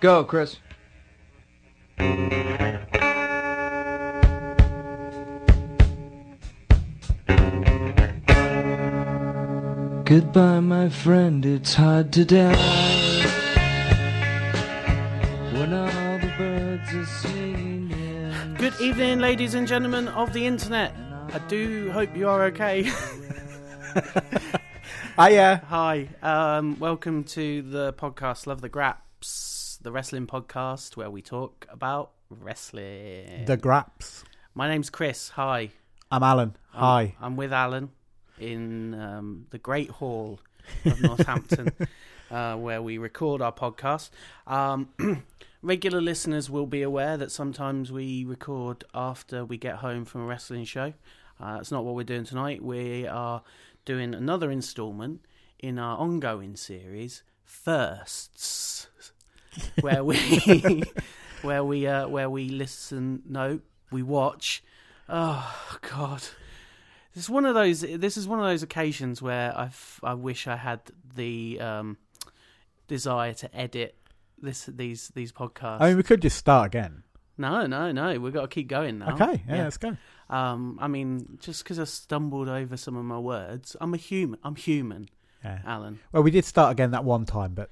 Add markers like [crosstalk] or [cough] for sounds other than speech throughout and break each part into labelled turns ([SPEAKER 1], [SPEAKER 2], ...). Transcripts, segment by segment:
[SPEAKER 1] Go, Chris. Goodbye, my friend, it's hard to die. When all the birds are singing.
[SPEAKER 2] Good evening, ladies and gentlemen of the internet. I do hope you are okay. [laughs]
[SPEAKER 3] Hiya.
[SPEAKER 2] Hi, um, welcome to the podcast Love the Graps, the wrestling podcast where we talk about wrestling.
[SPEAKER 3] The Graps.
[SPEAKER 2] My name's Chris. Hi.
[SPEAKER 3] I'm Alan.
[SPEAKER 2] I'm-
[SPEAKER 3] Hi.
[SPEAKER 2] I'm with Alan in um, the Great Hall of Northampton, [laughs] uh, where we record our podcast. Um, [clears throat] regular listeners will be aware that sometimes we record after we get home from a wrestling show. Uh, that's not what we're doing tonight. We are doing another instalment in our ongoing series, Firsts, where we [laughs] where we uh, where we listen. No, we watch. Oh God. This is one of those. This is one of those occasions where I I wish I had the um, desire to edit this these these podcasts.
[SPEAKER 3] I mean, we could just start again.
[SPEAKER 2] no, no, no. We've got to keep going now.
[SPEAKER 3] Okay. Yeah, let's go.
[SPEAKER 2] Um, I mean, just because I stumbled over some of my words, I'm a human. I'm human,
[SPEAKER 3] Yeah.
[SPEAKER 2] Alan.
[SPEAKER 3] Well, we did start again that one time, but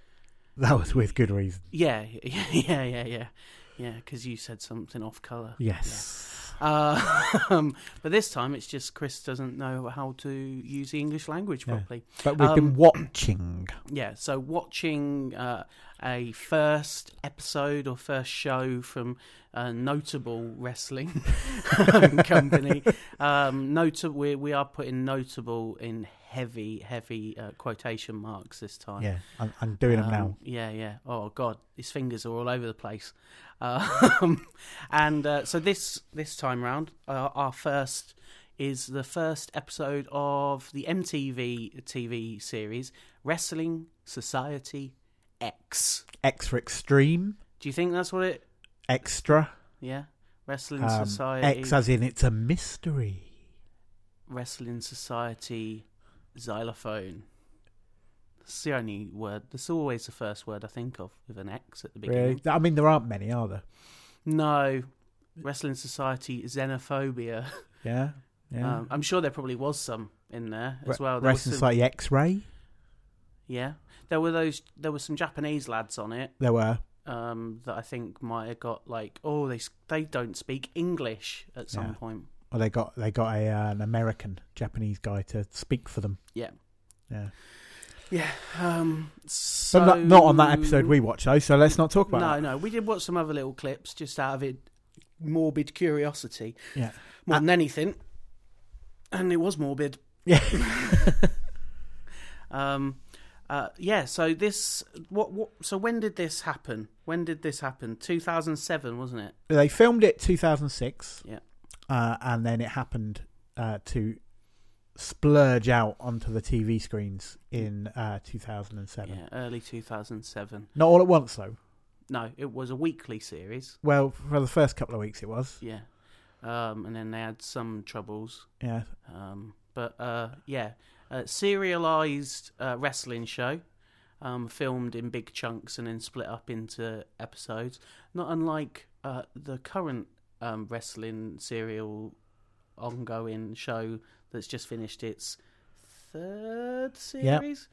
[SPEAKER 3] that was with good reason.
[SPEAKER 2] Yeah, [laughs] yeah, yeah, yeah, yeah. Yeah, because you said something off colour.
[SPEAKER 3] Yes.
[SPEAKER 2] Uh, um, [laughs] but this time it's just Chris doesn't know how to use the English language
[SPEAKER 3] Yeah.
[SPEAKER 2] properly.
[SPEAKER 3] But we've
[SPEAKER 2] Um,
[SPEAKER 3] been watching.
[SPEAKER 2] Yeah, so watching uh, a first episode or first show from a notable wrestling [laughs] company. Um, notable, we, we are putting notable in heavy, heavy uh, quotation marks this time.
[SPEAKER 3] Yeah, I'm, I'm doing them
[SPEAKER 2] Um,
[SPEAKER 3] now.
[SPEAKER 2] Yeah, yeah. Oh God, his fingers are all over the place. Um, [laughs] and uh, so this this time round, uh, our first is the first episode of the MTV TV series Wrestling Society X.
[SPEAKER 3] Extra extreme.
[SPEAKER 2] Do you think that's what it?
[SPEAKER 3] Extra.
[SPEAKER 2] Yeah, Wrestling
[SPEAKER 3] Um,
[SPEAKER 2] Society.
[SPEAKER 3] X as in it's a mystery.
[SPEAKER 2] Wrestling Society Xylophone. That's the only word. That's always the first word I think of with an X at the beginning.
[SPEAKER 3] Really? I mean, there aren't many, are there?
[SPEAKER 2] No, Wrestling Society Xenophobia.
[SPEAKER 3] Yeah. Yeah.
[SPEAKER 2] Um, I'm sure there probably was some in there as well. There
[SPEAKER 3] Wrestling
[SPEAKER 2] some-
[SPEAKER 3] Society X-ray.
[SPEAKER 2] yeah, there were those. There were some Japanese lads on it
[SPEAKER 3] There were.
[SPEAKER 2] um, that I think might have got like, oh, they they don't speak English at some
[SPEAKER 3] Yeah.
[SPEAKER 2] point.
[SPEAKER 3] Well, they got they got a uh, an American Japanese guy to speak for them.
[SPEAKER 2] Yeah.
[SPEAKER 3] Yeah.
[SPEAKER 2] Yeah. Um, so
[SPEAKER 3] But not, not on that episode we watched though. So let's not talk about it.
[SPEAKER 2] No,
[SPEAKER 3] that.
[SPEAKER 2] no, we did watch some other little clips just out of it, morbid curiosity
[SPEAKER 3] Yeah.
[SPEAKER 2] more
[SPEAKER 3] Uh,
[SPEAKER 2] than anything, and it was morbid.
[SPEAKER 3] Yeah. [laughs]
[SPEAKER 2] Um, uh, yeah. So this, what, what? So when did this happen? When did this happen? Two thousand seven, wasn't it?
[SPEAKER 3] they filmed it 2006.
[SPEAKER 2] Yeah.
[SPEAKER 3] Uh, and then it happened uh, to splurge out onto the TV screens in uh, 2007.
[SPEAKER 2] Yeah, early two thousand seven.
[SPEAKER 3] Not all at once though.
[SPEAKER 2] No, it was a weekly series.
[SPEAKER 3] Well, for the first couple of weeks it was.
[SPEAKER 2] Yeah. Um, and then they had some troubles.
[SPEAKER 3] Yeah.
[SPEAKER 2] Um, but uh, yeah, uh, serialized uh, wrestling show, um, filmed in big chunks and then split up into episodes. Not unlike uh, the current um, wrestling serial ongoing show that's just finished its third series,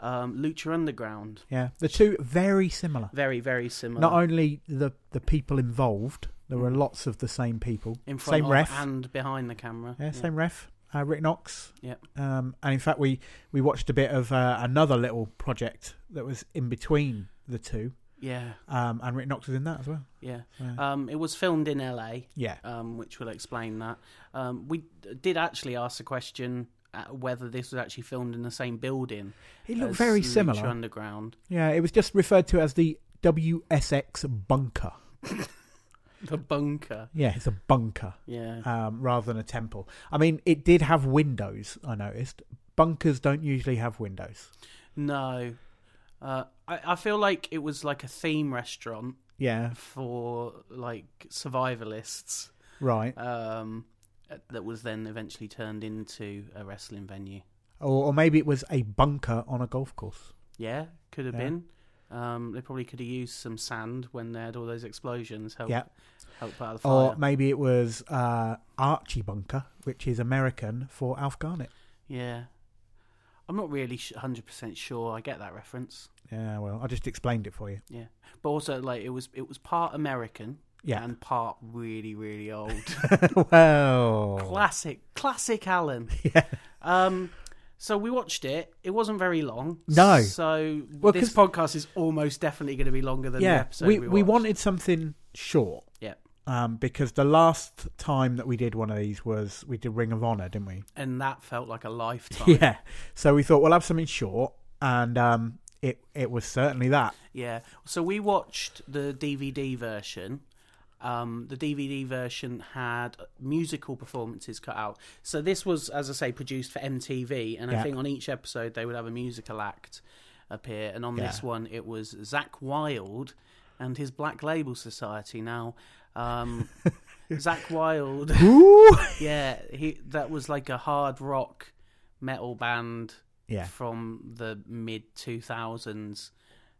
[SPEAKER 2] um, Lucha Underground.
[SPEAKER 3] Yeah. The two very similar.
[SPEAKER 2] Very, very similar.
[SPEAKER 3] Not only the the people involved, there were
[SPEAKER 2] Mm.
[SPEAKER 3] lots of the same people.
[SPEAKER 2] in front
[SPEAKER 3] same
[SPEAKER 2] of
[SPEAKER 3] ref.
[SPEAKER 2] and behind the camera.
[SPEAKER 3] Yeah, same ref. Uh, Rick Knox.
[SPEAKER 2] Yeah.
[SPEAKER 3] Um, and in fact, we, we watched a bit of uh, another little project that was in between the two.
[SPEAKER 2] Yeah,
[SPEAKER 3] Um, and Rick Knox was in that as well.
[SPEAKER 2] yeah.
[SPEAKER 3] Uh,
[SPEAKER 2] Um, it was filmed in LA.
[SPEAKER 3] yeah.
[SPEAKER 2] um, which will explain that. Um, we did actually ask the question uh, whether this was actually filmed in the same building.
[SPEAKER 3] It looked very
[SPEAKER 2] Lucha
[SPEAKER 3] similar.
[SPEAKER 2] Underground.
[SPEAKER 3] Yeah, it was just referred to as the WSX bunker. [laughs]
[SPEAKER 2] The bunker.
[SPEAKER 3] Yeah, it's a bunker
[SPEAKER 2] Yeah.
[SPEAKER 3] um, rather than a temple. I mean, it did have windows, I noticed. Bunkers don't usually have windows.
[SPEAKER 2] No. Uh, I, I feel like it was like a theme restaurant
[SPEAKER 3] Yeah,
[SPEAKER 2] for like survivalists
[SPEAKER 3] right.
[SPEAKER 2] um, that was then eventually turned into a wrestling venue.
[SPEAKER 3] Or, or maybe it was a bunker on a golf course.
[SPEAKER 2] Yeah, could have
[SPEAKER 3] Yeah.
[SPEAKER 2] been. Um, they probably could have used some sand when they had all those explosions. Help,
[SPEAKER 3] Yeah.
[SPEAKER 2] help out the fire.
[SPEAKER 3] Or maybe it was uh, Archie Bunker, which is American for Alf Garnett.
[SPEAKER 2] yeah, I'm not really hundred percent sure. I get that reference,
[SPEAKER 3] Yeah, well, I just explained it for you. Yeah.
[SPEAKER 2] But also like it was it was part American
[SPEAKER 3] Yeah.
[SPEAKER 2] and part really really old. [laughs]
[SPEAKER 3] well,
[SPEAKER 2] classic, classic Alan. [laughs]
[SPEAKER 3] Yeah.
[SPEAKER 2] Um, so we watched it. It wasn't very long.
[SPEAKER 3] No.
[SPEAKER 2] So
[SPEAKER 3] Well,
[SPEAKER 2] this podcast is almost definitely going to be longer than the
[SPEAKER 3] yeah,
[SPEAKER 2] episode
[SPEAKER 3] we
[SPEAKER 2] we,
[SPEAKER 3] we wanted something short.
[SPEAKER 2] Yeah.
[SPEAKER 3] Um, because the last time that we did one of these was we did Ring of Honor, didn't we?
[SPEAKER 2] and that felt like a lifetime. [laughs]
[SPEAKER 3] Yeah. So we thought we'll have something short, and um, it it was certainly that.
[SPEAKER 2] Yeah. So we watched the DVD version. Um, the DVD version had musical performances cut out. So this was, as I say, produced for MTV, and I
[SPEAKER 3] Yeah.
[SPEAKER 2] think on each episode they would have a musical act appear. And on this one, it was Zakk Wylde and his Black Label Society. Now, um, [laughs] Zakk Wylde,
[SPEAKER 3] Ooh. [laughs]
[SPEAKER 2] yeah, he that was like a hard rock metal band
[SPEAKER 3] Yeah.
[SPEAKER 2] from the mid 2000s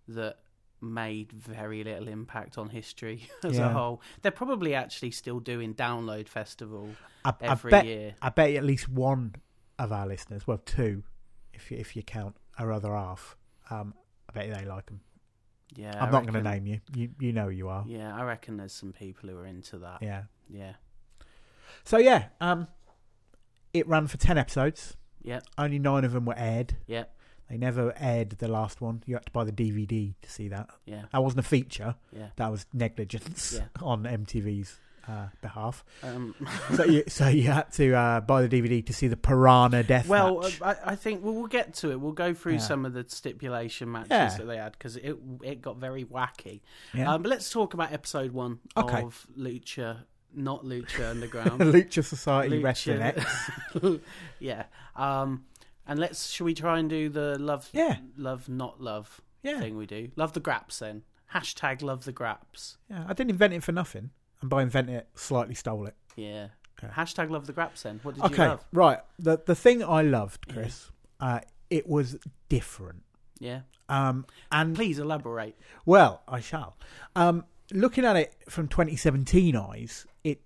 [SPEAKER 2] that made very little impact on history [laughs] as
[SPEAKER 3] Yeah.
[SPEAKER 2] a whole. They're probably actually still doing Download Festival
[SPEAKER 3] I, I
[SPEAKER 2] every
[SPEAKER 3] bet
[SPEAKER 2] year.
[SPEAKER 3] I bet at least one of our listeners, well, two, if you, if you count our other half, um, I bet they like them.
[SPEAKER 2] Yeah,
[SPEAKER 3] I'm
[SPEAKER 2] I
[SPEAKER 3] not going to name you. You you know who you are.
[SPEAKER 2] Yeah, I reckon there's some people who are into that.
[SPEAKER 3] Yeah.
[SPEAKER 2] Yeah.
[SPEAKER 3] So yeah, um, it ran for ten episodes.
[SPEAKER 2] Yeah.
[SPEAKER 3] Only nine of them were aired.
[SPEAKER 2] Yeah.
[SPEAKER 3] They never aired the last one. You had to buy the DVD to see that.
[SPEAKER 2] Yeah.
[SPEAKER 3] That wasn't a feature.
[SPEAKER 2] Yeah.
[SPEAKER 3] That was negligence
[SPEAKER 2] Yeah. [laughs]
[SPEAKER 3] on MTV's uh, behalf.
[SPEAKER 2] Um,
[SPEAKER 3] So you [laughs] so you had to uh, buy the DVD to see the Piranha Death
[SPEAKER 2] well,
[SPEAKER 3] Match.
[SPEAKER 2] uh, I, I think well, we'll get to it. We'll go through
[SPEAKER 3] Yeah.
[SPEAKER 2] some of the stipulation matches
[SPEAKER 3] Yeah.
[SPEAKER 2] that they had because it it got very wacky.
[SPEAKER 3] yeah.
[SPEAKER 2] Um, but let's talk about episode one
[SPEAKER 3] Okay.
[SPEAKER 2] of Lucha, not Lucha [laughs] Underground.
[SPEAKER 3] Lucha Society
[SPEAKER 2] Lucha-
[SPEAKER 3] Wrestling X. [laughs]
[SPEAKER 2] yeah. Um, and let's should we try and do the love,
[SPEAKER 3] Yeah.
[SPEAKER 2] love not love
[SPEAKER 3] Yeah.
[SPEAKER 2] thing we do? Love the graps then. Hashtag love the graps.
[SPEAKER 3] Yeah, I didn't invent it for nothing, and by invent it, slightly stole it.
[SPEAKER 2] Yeah.
[SPEAKER 3] Okay.
[SPEAKER 2] Hashtag love the graps then. What did you
[SPEAKER 3] Okay,
[SPEAKER 2] love?
[SPEAKER 3] right. The the thing I loved, Chris, uh, it was different.
[SPEAKER 2] Yeah.
[SPEAKER 3] Um, and
[SPEAKER 2] Please elaborate.
[SPEAKER 3] well, I shall. Um, looking at it from 2017 eyes, it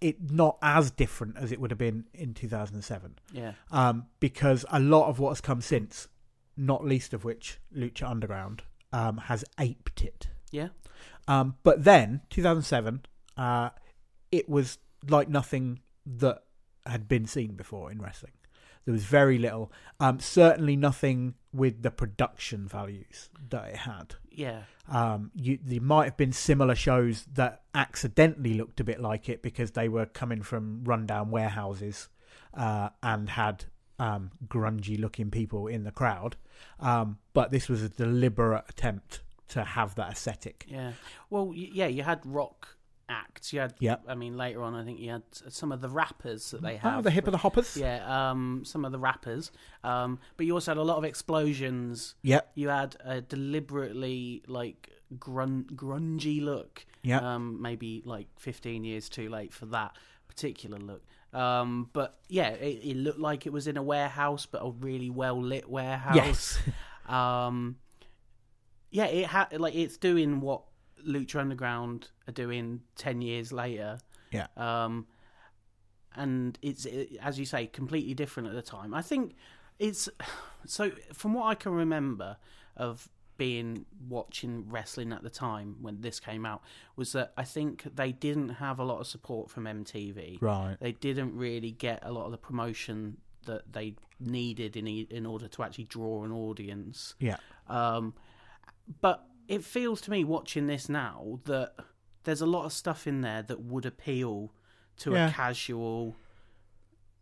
[SPEAKER 3] it not as different as it would have been in 2007.
[SPEAKER 2] Yeah.
[SPEAKER 3] Um, because a lot of what has come since, not least of which Lucha Underground, um, has aped it.
[SPEAKER 2] Yeah.
[SPEAKER 3] Um, but then 2007, uh, it was like nothing that had been seen before in wrestling. There was very little, um, certainly nothing with the production values that it had.
[SPEAKER 2] Yeah.
[SPEAKER 3] Um, you, there might have been similar shows that accidentally looked a bit like it because they were coming from rundown warehouses uh, and had um, grungy looking people in the crowd. Um, but this was a deliberate attempt to have that aesthetic.
[SPEAKER 2] Yeah. Well, y- yeah, you had rock acts. You had,
[SPEAKER 3] Yep.
[SPEAKER 2] I mean, later on, I think you had some of the rappers that they
[SPEAKER 3] Oh,
[SPEAKER 2] have.
[SPEAKER 3] the hip of the hoppers.
[SPEAKER 2] Yeah, um, some of the rappers. Um, but you also had a lot of explosions.
[SPEAKER 3] Yep.
[SPEAKER 2] You had a deliberately like grun- grungy look.
[SPEAKER 3] Yeah.
[SPEAKER 2] Um, maybe like 15 years too late for that particular look. Um, but yeah, it, it looked like it was in a warehouse, but a really well lit warehouse.
[SPEAKER 3] Yes. [laughs]
[SPEAKER 2] Um, yeah, it had like it's doing what Lucha Underground are doing ten years later.
[SPEAKER 3] Yeah.
[SPEAKER 2] Um, and it's it, as you say, completely different at the time. I think it's so from what I can remember of being watching wrestling at the time when this came out was that I think they didn't have a lot of support from MTV
[SPEAKER 3] Right.
[SPEAKER 2] they didn't really get a lot of the promotion that they needed in in order to actually draw an audience.
[SPEAKER 3] Yeah.
[SPEAKER 2] Um, but it feels to me watching this now that there's a lot of stuff in there that would appeal to
[SPEAKER 3] Yeah.
[SPEAKER 2] a casual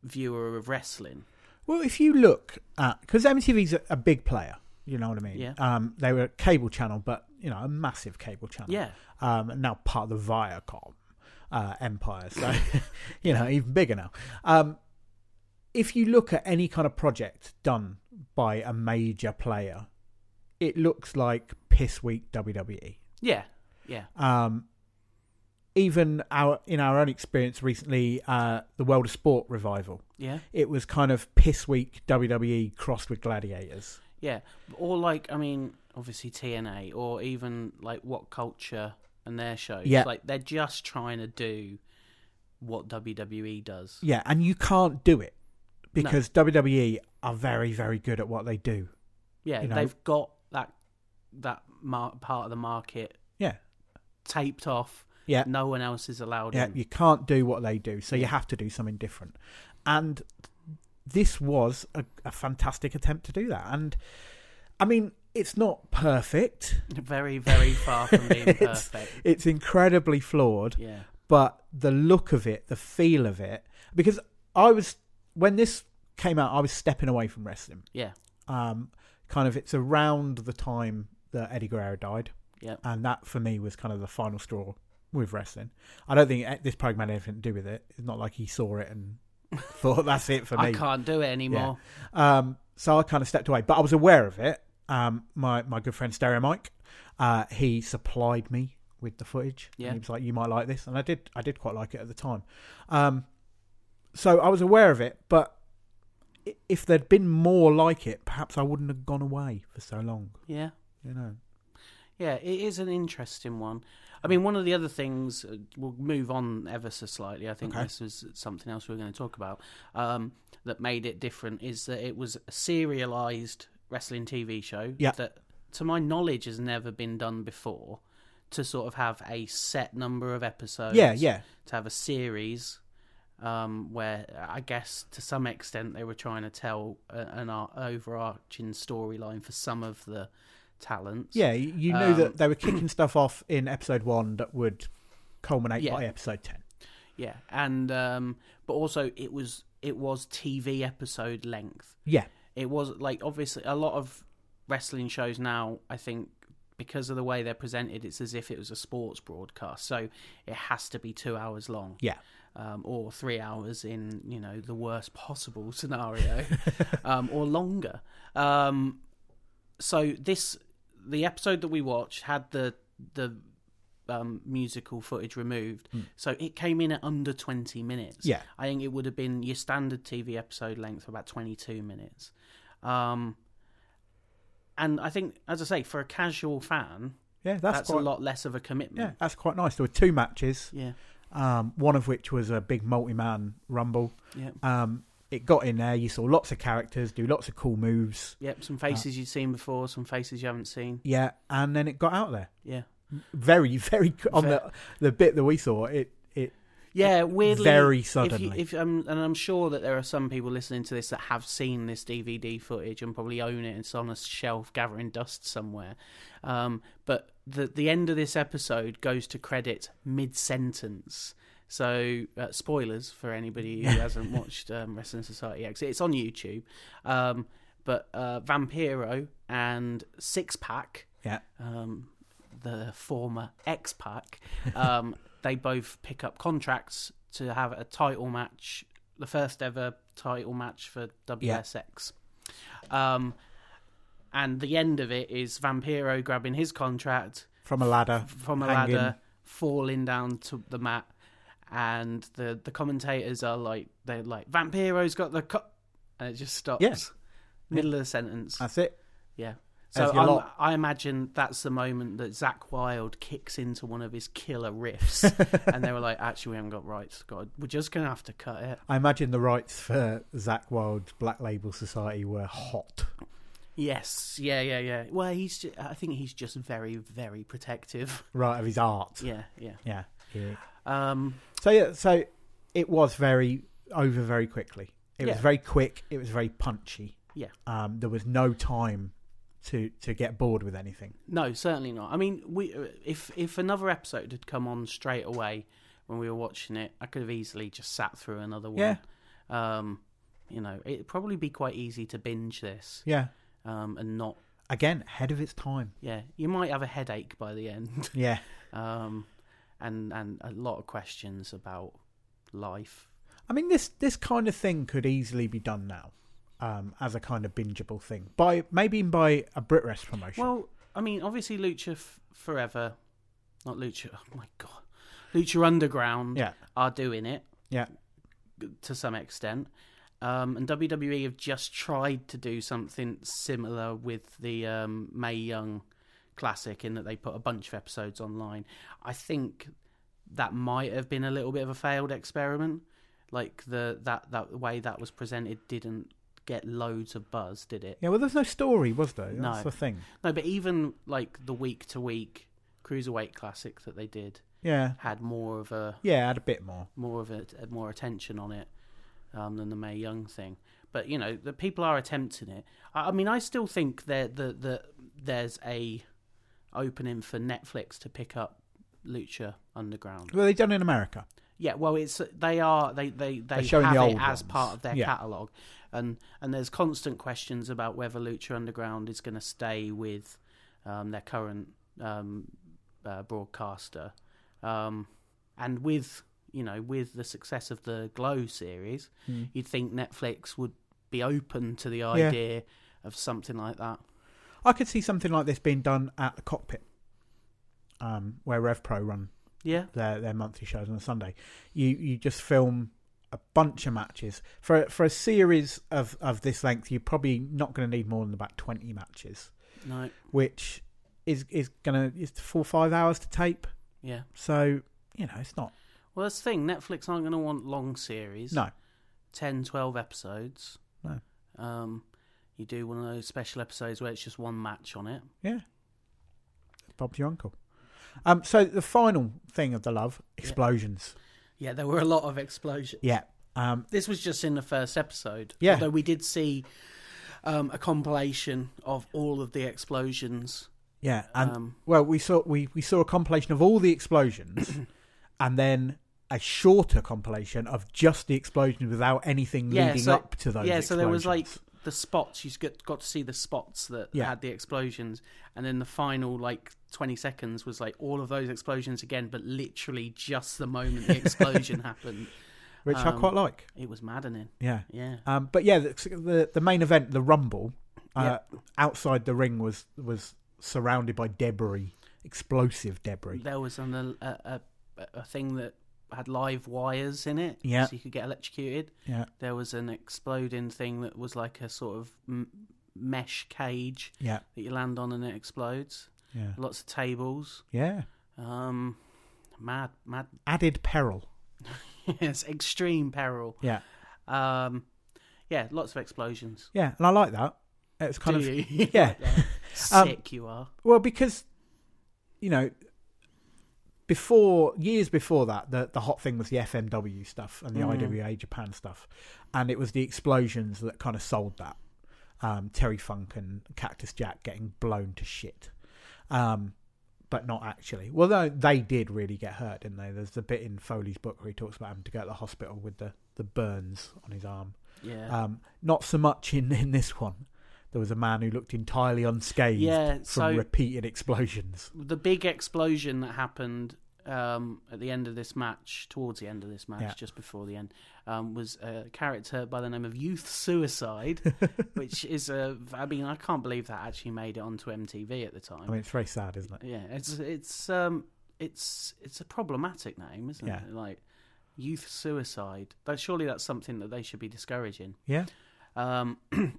[SPEAKER 2] viewer of wrestling.
[SPEAKER 3] Well, if you look at because MTV's a, a big player, you know what I mean.
[SPEAKER 2] Yeah.
[SPEAKER 3] Um, they were a cable channel, but you know a massive cable channel.
[SPEAKER 2] Yeah,
[SPEAKER 3] Um, now part of the Viacom uh, empire, so [laughs] you know even bigger now. Um, if you look at any kind of project done by a major player, it looks like piss weak WWE.
[SPEAKER 2] yeah, yeah,
[SPEAKER 3] Um, even our in our own experience recently, uh, the World of Sport revival,
[SPEAKER 2] yeah,
[SPEAKER 3] it was kind of piss weak WWE crossed with gladiators.
[SPEAKER 2] yeah. Or like, I mean, obviously TNA or even like What Culture and their shows.
[SPEAKER 3] Yeah.
[SPEAKER 2] Like they're just trying to do what WWE does.
[SPEAKER 3] Yeah, and you can't do it because WWE are very, very good at what they do.
[SPEAKER 2] Yeah,
[SPEAKER 3] You know-
[SPEAKER 2] they've got that mar- part of the market
[SPEAKER 3] Yeah,
[SPEAKER 2] taped off.
[SPEAKER 3] yeah,
[SPEAKER 2] No one else is allowed
[SPEAKER 3] yeah.
[SPEAKER 2] in.
[SPEAKER 3] You can't do what they do, so you have to do something different. And this was a, a fantastic attempt to do that. And I mean, it's not perfect. [laughs]
[SPEAKER 2] Very, very far from being [laughs]
[SPEAKER 3] It's-
[SPEAKER 2] perfect.
[SPEAKER 3] It's incredibly flawed.
[SPEAKER 2] Yeah,
[SPEAKER 3] but the look of it, the feel of it, because I was when this came out, I was stepping away from wrestling.
[SPEAKER 2] yeah,
[SPEAKER 3] Um, kind of, it's around the time that Eddie Guerrero died,
[SPEAKER 2] yeah.
[SPEAKER 3] and that for me was kind of the final straw with wrestling. I don't think this program had anything to do with it. It's not like he saw it and [laughs] thought that's it for me.
[SPEAKER 2] I can't do it anymore.
[SPEAKER 3] Um, so I kind of stepped away, but I was aware of it. Um, my my good friend Stereo Mike, uh, he supplied me with the footage. and
[SPEAKER 2] Yeah.
[SPEAKER 3] he was like, "You might like this," and I did. I did quite like it at the time. Um, so I was aware of it, but if there'd been more like it, perhaps I wouldn't have gone away for so long.
[SPEAKER 2] Yeah.
[SPEAKER 3] You know.
[SPEAKER 2] Yeah, it is an interesting one. I mean, one of the other things, uh, we'll move on ever so slightly. I think
[SPEAKER 3] Okay.
[SPEAKER 2] this was something else we were going to talk about um, that made it different is that it was a serialized wrestling TV show
[SPEAKER 3] Yeah.
[SPEAKER 2] that, to my knowledge, has never been done before. To sort of have a set number of episodes,
[SPEAKER 3] yeah, yeah,
[SPEAKER 2] to have a series um, where I guess to some extent they were trying to tell a, an ar- overarching storyline for some of the talents.
[SPEAKER 3] yeah. You knew
[SPEAKER 2] Um,
[SPEAKER 3] that they were kicking [clears throat] stuff off in episode one that would culminate
[SPEAKER 2] Yeah.
[SPEAKER 3] by episode ten.
[SPEAKER 2] Yeah, and um, but also it was it was TV episode length.
[SPEAKER 3] Yeah,
[SPEAKER 2] It was like obviously a lot of wrestling shows now. I think because of the way they're presented, it's as if it was a sports broadcast. So it has to be two hours long.
[SPEAKER 3] yeah,
[SPEAKER 2] um, or three hours in you know the worst possible [laughs] scenario, [laughs] um, or longer. Um, so this the episode that we watched had the the um, musical footage removed, so it came in at under twenty minutes.
[SPEAKER 3] Yeah.
[SPEAKER 2] I think it would have been your standard TV episode length of about twenty two minutes. Um, and I think, as I say, for a casual fan,
[SPEAKER 3] yeah. That's,
[SPEAKER 2] that's,
[SPEAKER 3] quite,
[SPEAKER 2] a lot less of a commitment.
[SPEAKER 3] Yeah, that's quite nice. There were two matches.
[SPEAKER 2] Yeah,
[SPEAKER 3] um, one of which was a big multi-man rumble.
[SPEAKER 2] yeah.
[SPEAKER 3] Um, it got in there. You saw lots of characters do lots of cool moves.
[SPEAKER 2] Yep, some faces you've seen before, some faces you haven't seen.
[SPEAKER 3] Yeah, and then it got out there.
[SPEAKER 2] Yeah,
[SPEAKER 3] Very, very [laughs] on the the bit that we saw. It it
[SPEAKER 2] yeah. Weirdly,
[SPEAKER 3] very
[SPEAKER 2] If
[SPEAKER 3] suddenly.
[SPEAKER 2] you, if um, and I'm sure that there are some people listening to this that have seen this DVD footage and probably own it. And It's on a shelf gathering dust somewhere. Um, but the the end of this episode goes to credit mid sentence. So uh, spoilers for anybody who [laughs] hasn't watched um, Wrestling Society X. It's on YouTube. Um, but uh, Vampiro and Six Pack
[SPEAKER 3] yeah,
[SPEAKER 2] um, the former X Pac, um, [laughs] they both pick up contracts to have a title match, the first ever title match for WSX. Um, and the end of it is Vampiro grabbing his contract
[SPEAKER 3] from a ladder.
[SPEAKER 2] from a
[SPEAKER 3] hanging.
[SPEAKER 2] ladder, falling down to the mat, and the the commentators are like, they're like, Vampiro's got the, co-, and it just stops.
[SPEAKER 3] Yeah.
[SPEAKER 2] Middle of the sentence.
[SPEAKER 3] That's it.
[SPEAKER 2] Yeah. So I'm- I imagine that's the moment that Zakk Wylde kicks into one of his killer riffs, [laughs] and they were like, "Actually, we haven't got rights. God, we're just gonna have to cut it."
[SPEAKER 3] I imagine the rights for Zakk Wylde's Black Label Society were hot.
[SPEAKER 2] Yes, yeah, yeah, yeah. Well, he's. Just, I think he's just very, very protective.
[SPEAKER 3] Right of his art.
[SPEAKER 2] Yeah, yeah.
[SPEAKER 3] Yeah. yeah.
[SPEAKER 2] Um,
[SPEAKER 3] So yeah, so it was very over very quickly. It was very quick. It was very punchy.
[SPEAKER 2] Yeah.
[SPEAKER 3] Um, there was no time to to get bored with anything.
[SPEAKER 2] no, certainly not. I mean, we if if another episode had come on straight away when we were watching it, I could have easily just sat through another one.
[SPEAKER 3] Yeah.
[SPEAKER 2] Um, you know, it'd probably be quite easy to binge this
[SPEAKER 3] Yeah.
[SPEAKER 2] um, and not
[SPEAKER 3] Again, ahead of its time.
[SPEAKER 2] yeah, you might have a headache by the end,
[SPEAKER 3] Yeah. [laughs]
[SPEAKER 2] um, and and a lot of questions about life.
[SPEAKER 3] I mean, this this kind of thing could easily be done now, um, as a kind of bingeable thing by maybe even by a Brit Wres promotion.
[SPEAKER 2] Well, I mean, obviously, Lucha F- Forever, not Lucha. Oh my god, Lucha Underground
[SPEAKER 3] yeah,
[SPEAKER 2] are doing it
[SPEAKER 3] yeah,
[SPEAKER 2] to some extent. Um, and WWE have just tried to do something similar with the um, Mae Young Classic in that they put a bunch of episodes online. I think that might have been a little bit of a failed experiment. Like the that that way that was presented didn't get loads of buzz, did it?
[SPEAKER 3] Yeah, well, there's no story, was there? That's
[SPEAKER 2] No.
[SPEAKER 3] the thing.
[SPEAKER 2] No, but even like the week to week cruiserweight classic that they did
[SPEAKER 3] Yeah,
[SPEAKER 2] had more of a
[SPEAKER 3] yeah, add a bit more.
[SPEAKER 2] more of a, a more attention on it um, than the Mae Young thing. But you know, the people are attempting it. I, I mean, I still think that the, the there's a opening for Netflix to pick up Lucha Underground.
[SPEAKER 3] Well, they done in America.
[SPEAKER 2] Yeah, well, it's they are they they they
[SPEAKER 3] showing
[SPEAKER 2] have
[SPEAKER 3] the
[SPEAKER 2] it as
[SPEAKER 3] ones.
[SPEAKER 2] part of their
[SPEAKER 3] Yeah.
[SPEAKER 2] catalog, and and there's constant questions about whether Lucha Underground is going to stay with um, their current um, uh, broadcaster, um, and with you know with the success of the Glow series,
[SPEAKER 3] Hmm.
[SPEAKER 2] you'd think Netflix would be open to the idea of something like that.
[SPEAKER 3] I could see something like this being done at the cockpit, um, where RevPro run
[SPEAKER 2] Yeah,
[SPEAKER 3] their their monthly shows on a Sunday. You you just film a bunch of matches for for a series of of this length. You're probably not going to need more than about twenty matches,
[SPEAKER 2] no,
[SPEAKER 3] which is is gonna is four or five hours to tape.
[SPEAKER 2] yeah.
[SPEAKER 3] So you know it's not
[SPEAKER 2] Well, that's the thing. Netflix aren't going to want long series.
[SPEAKER 3] no
[SPEAKER 2] 10, 12 episodes.
[SPEAKER 3] No.
[SPEAKER 2] Um, you do one of those special episodes where it's just one match on it.
[SPEAKER 3] yeah. Bob's your uncle. Um. So the final thing of the love explosions.
[SPEAKER 2] Yeah, there were a lot of explosions.
[SPEAKER 3] Yeah. Um.
[SPEAKER 2] This was just in the first episode.
[SPEAKER 3] Yeah.
[SPEAKER 2] Although we did see um, a compilation of all of the explosions.
[SPEAKER 3] Yeah. And
[SPEAKER 2] Um,
[SPEAKER 3] Well, we saw we, we saw a compilation of all the explosions, [coughs] and then a shorter compilation of just the explosions without anything
[SPEAKER 2] Yeah,
[SPEAKER 3] leading
[SPEAKER 2] so-
[SPEAKER 3] up to those.
[SPEAKER 2] yeah, so there was like. The spots. You got, got to see the spots that
[SPEAKER 3] Yeah.
[SPEAKER 2] had the explosions. And then the final, like, 20 seconds was like all of those explosions again, but literally just the moment the explosion [laughs] happened.
[SPEAKER 3] which I
[SPEAKER 2] um,
[SPEAKER 3] quite like.
[SPEAKER 2] It was maddening.
[SPEAKER 3] Yeah.
[SPEAKER 2] Yeah.
[SPEAKER 3] Um, but yeah, the, the the main event, the Rumble, uh,
[SPEAKER 2] Yeah.
[SPEAKER 3] outside the ring was was surrounded by debris, explosive debris.
[SPEAKER 2] There was an, a, a a thing that had live wires in it,
[SPEAKER 3] Yeah.
[SPEAKER 2] so you could get electrocuted.
[SPEAKER 3] Yeah,
[SPEAKER 2] There was an exploding thing that was like a sort of m- mesh cage
[SPEAKER 3] yeah,
[SPEAKER 2] that you land on and it explodes.
[SPEAKER 3] yeah,
[SPEAKER 2] Lots of tables.
[SPEAKER 3] yeah.
[SPEAKER 2] Um, mad, mad. [laughs]
[SPEAKER 3] Added peril.
[SPEAKER 2] yes, extreme peril.
[SPEAKER 3] Yeah,
[SPEAKER 2] Um, yeah, lots of explosions.
[SPEAKER 3] yeah, and I like that. It's kind
[SPEAKER 2] Do
[SPEAKER 3] of
[SPEAKER 2] you? [laughs] [laughs]
[SPEAKER 3] yeah. Um,
[SPEAKER 2] Sick you are.
[SPEAKER 3] Well, because you know, before years before that, the the hot thing was the FMW stuff and the
[SPEAKER 2] Mm.
[SPEAKER 3] IWA Japan stuff, and it was the explosions that kind of sold that. Um, Terry Funk and Cactus Jack getting blown to shit, um, but not actually. Well, no, they did really get hurt, didn't they? There's the bit in Foley's book where he talks about having to go to the hospital with the the burns on his arm.
[SPEAKER 2] Yeah.
[SPEAKER 3] Um, not so much in in this one. There was a man who looked entirely unscathed
[SPEAKER 2] yeah.
[SPEAKER 3] from
[SPEAKER 2] So
[SPEAKER 3] repeated explosions.
[SPEAKER 2] the big explosion that happened um, at the end of this match, towards the end of this match,
[SPEAKER 3] Yeah.
[SPEAKER 2] just before the end, um, was a character by the name of Youth Suicide, [laughs] which is a. I mean, I can't believe that actually made it onto MTV at the time.
[SPEAKER 3] I mean, it's very sad, isn't it?
[SPEAKER 2] yeah, it's it's um it's it's a problematic name, isn't
[SPEAKER 3] Yeah.
[SPEAKER 2] it? Like Youth Suicide. But surely that's something that they should be discouraging.
[SPEAKER 3] Yeah.
[SPEAKER 2] Um, [clears throat]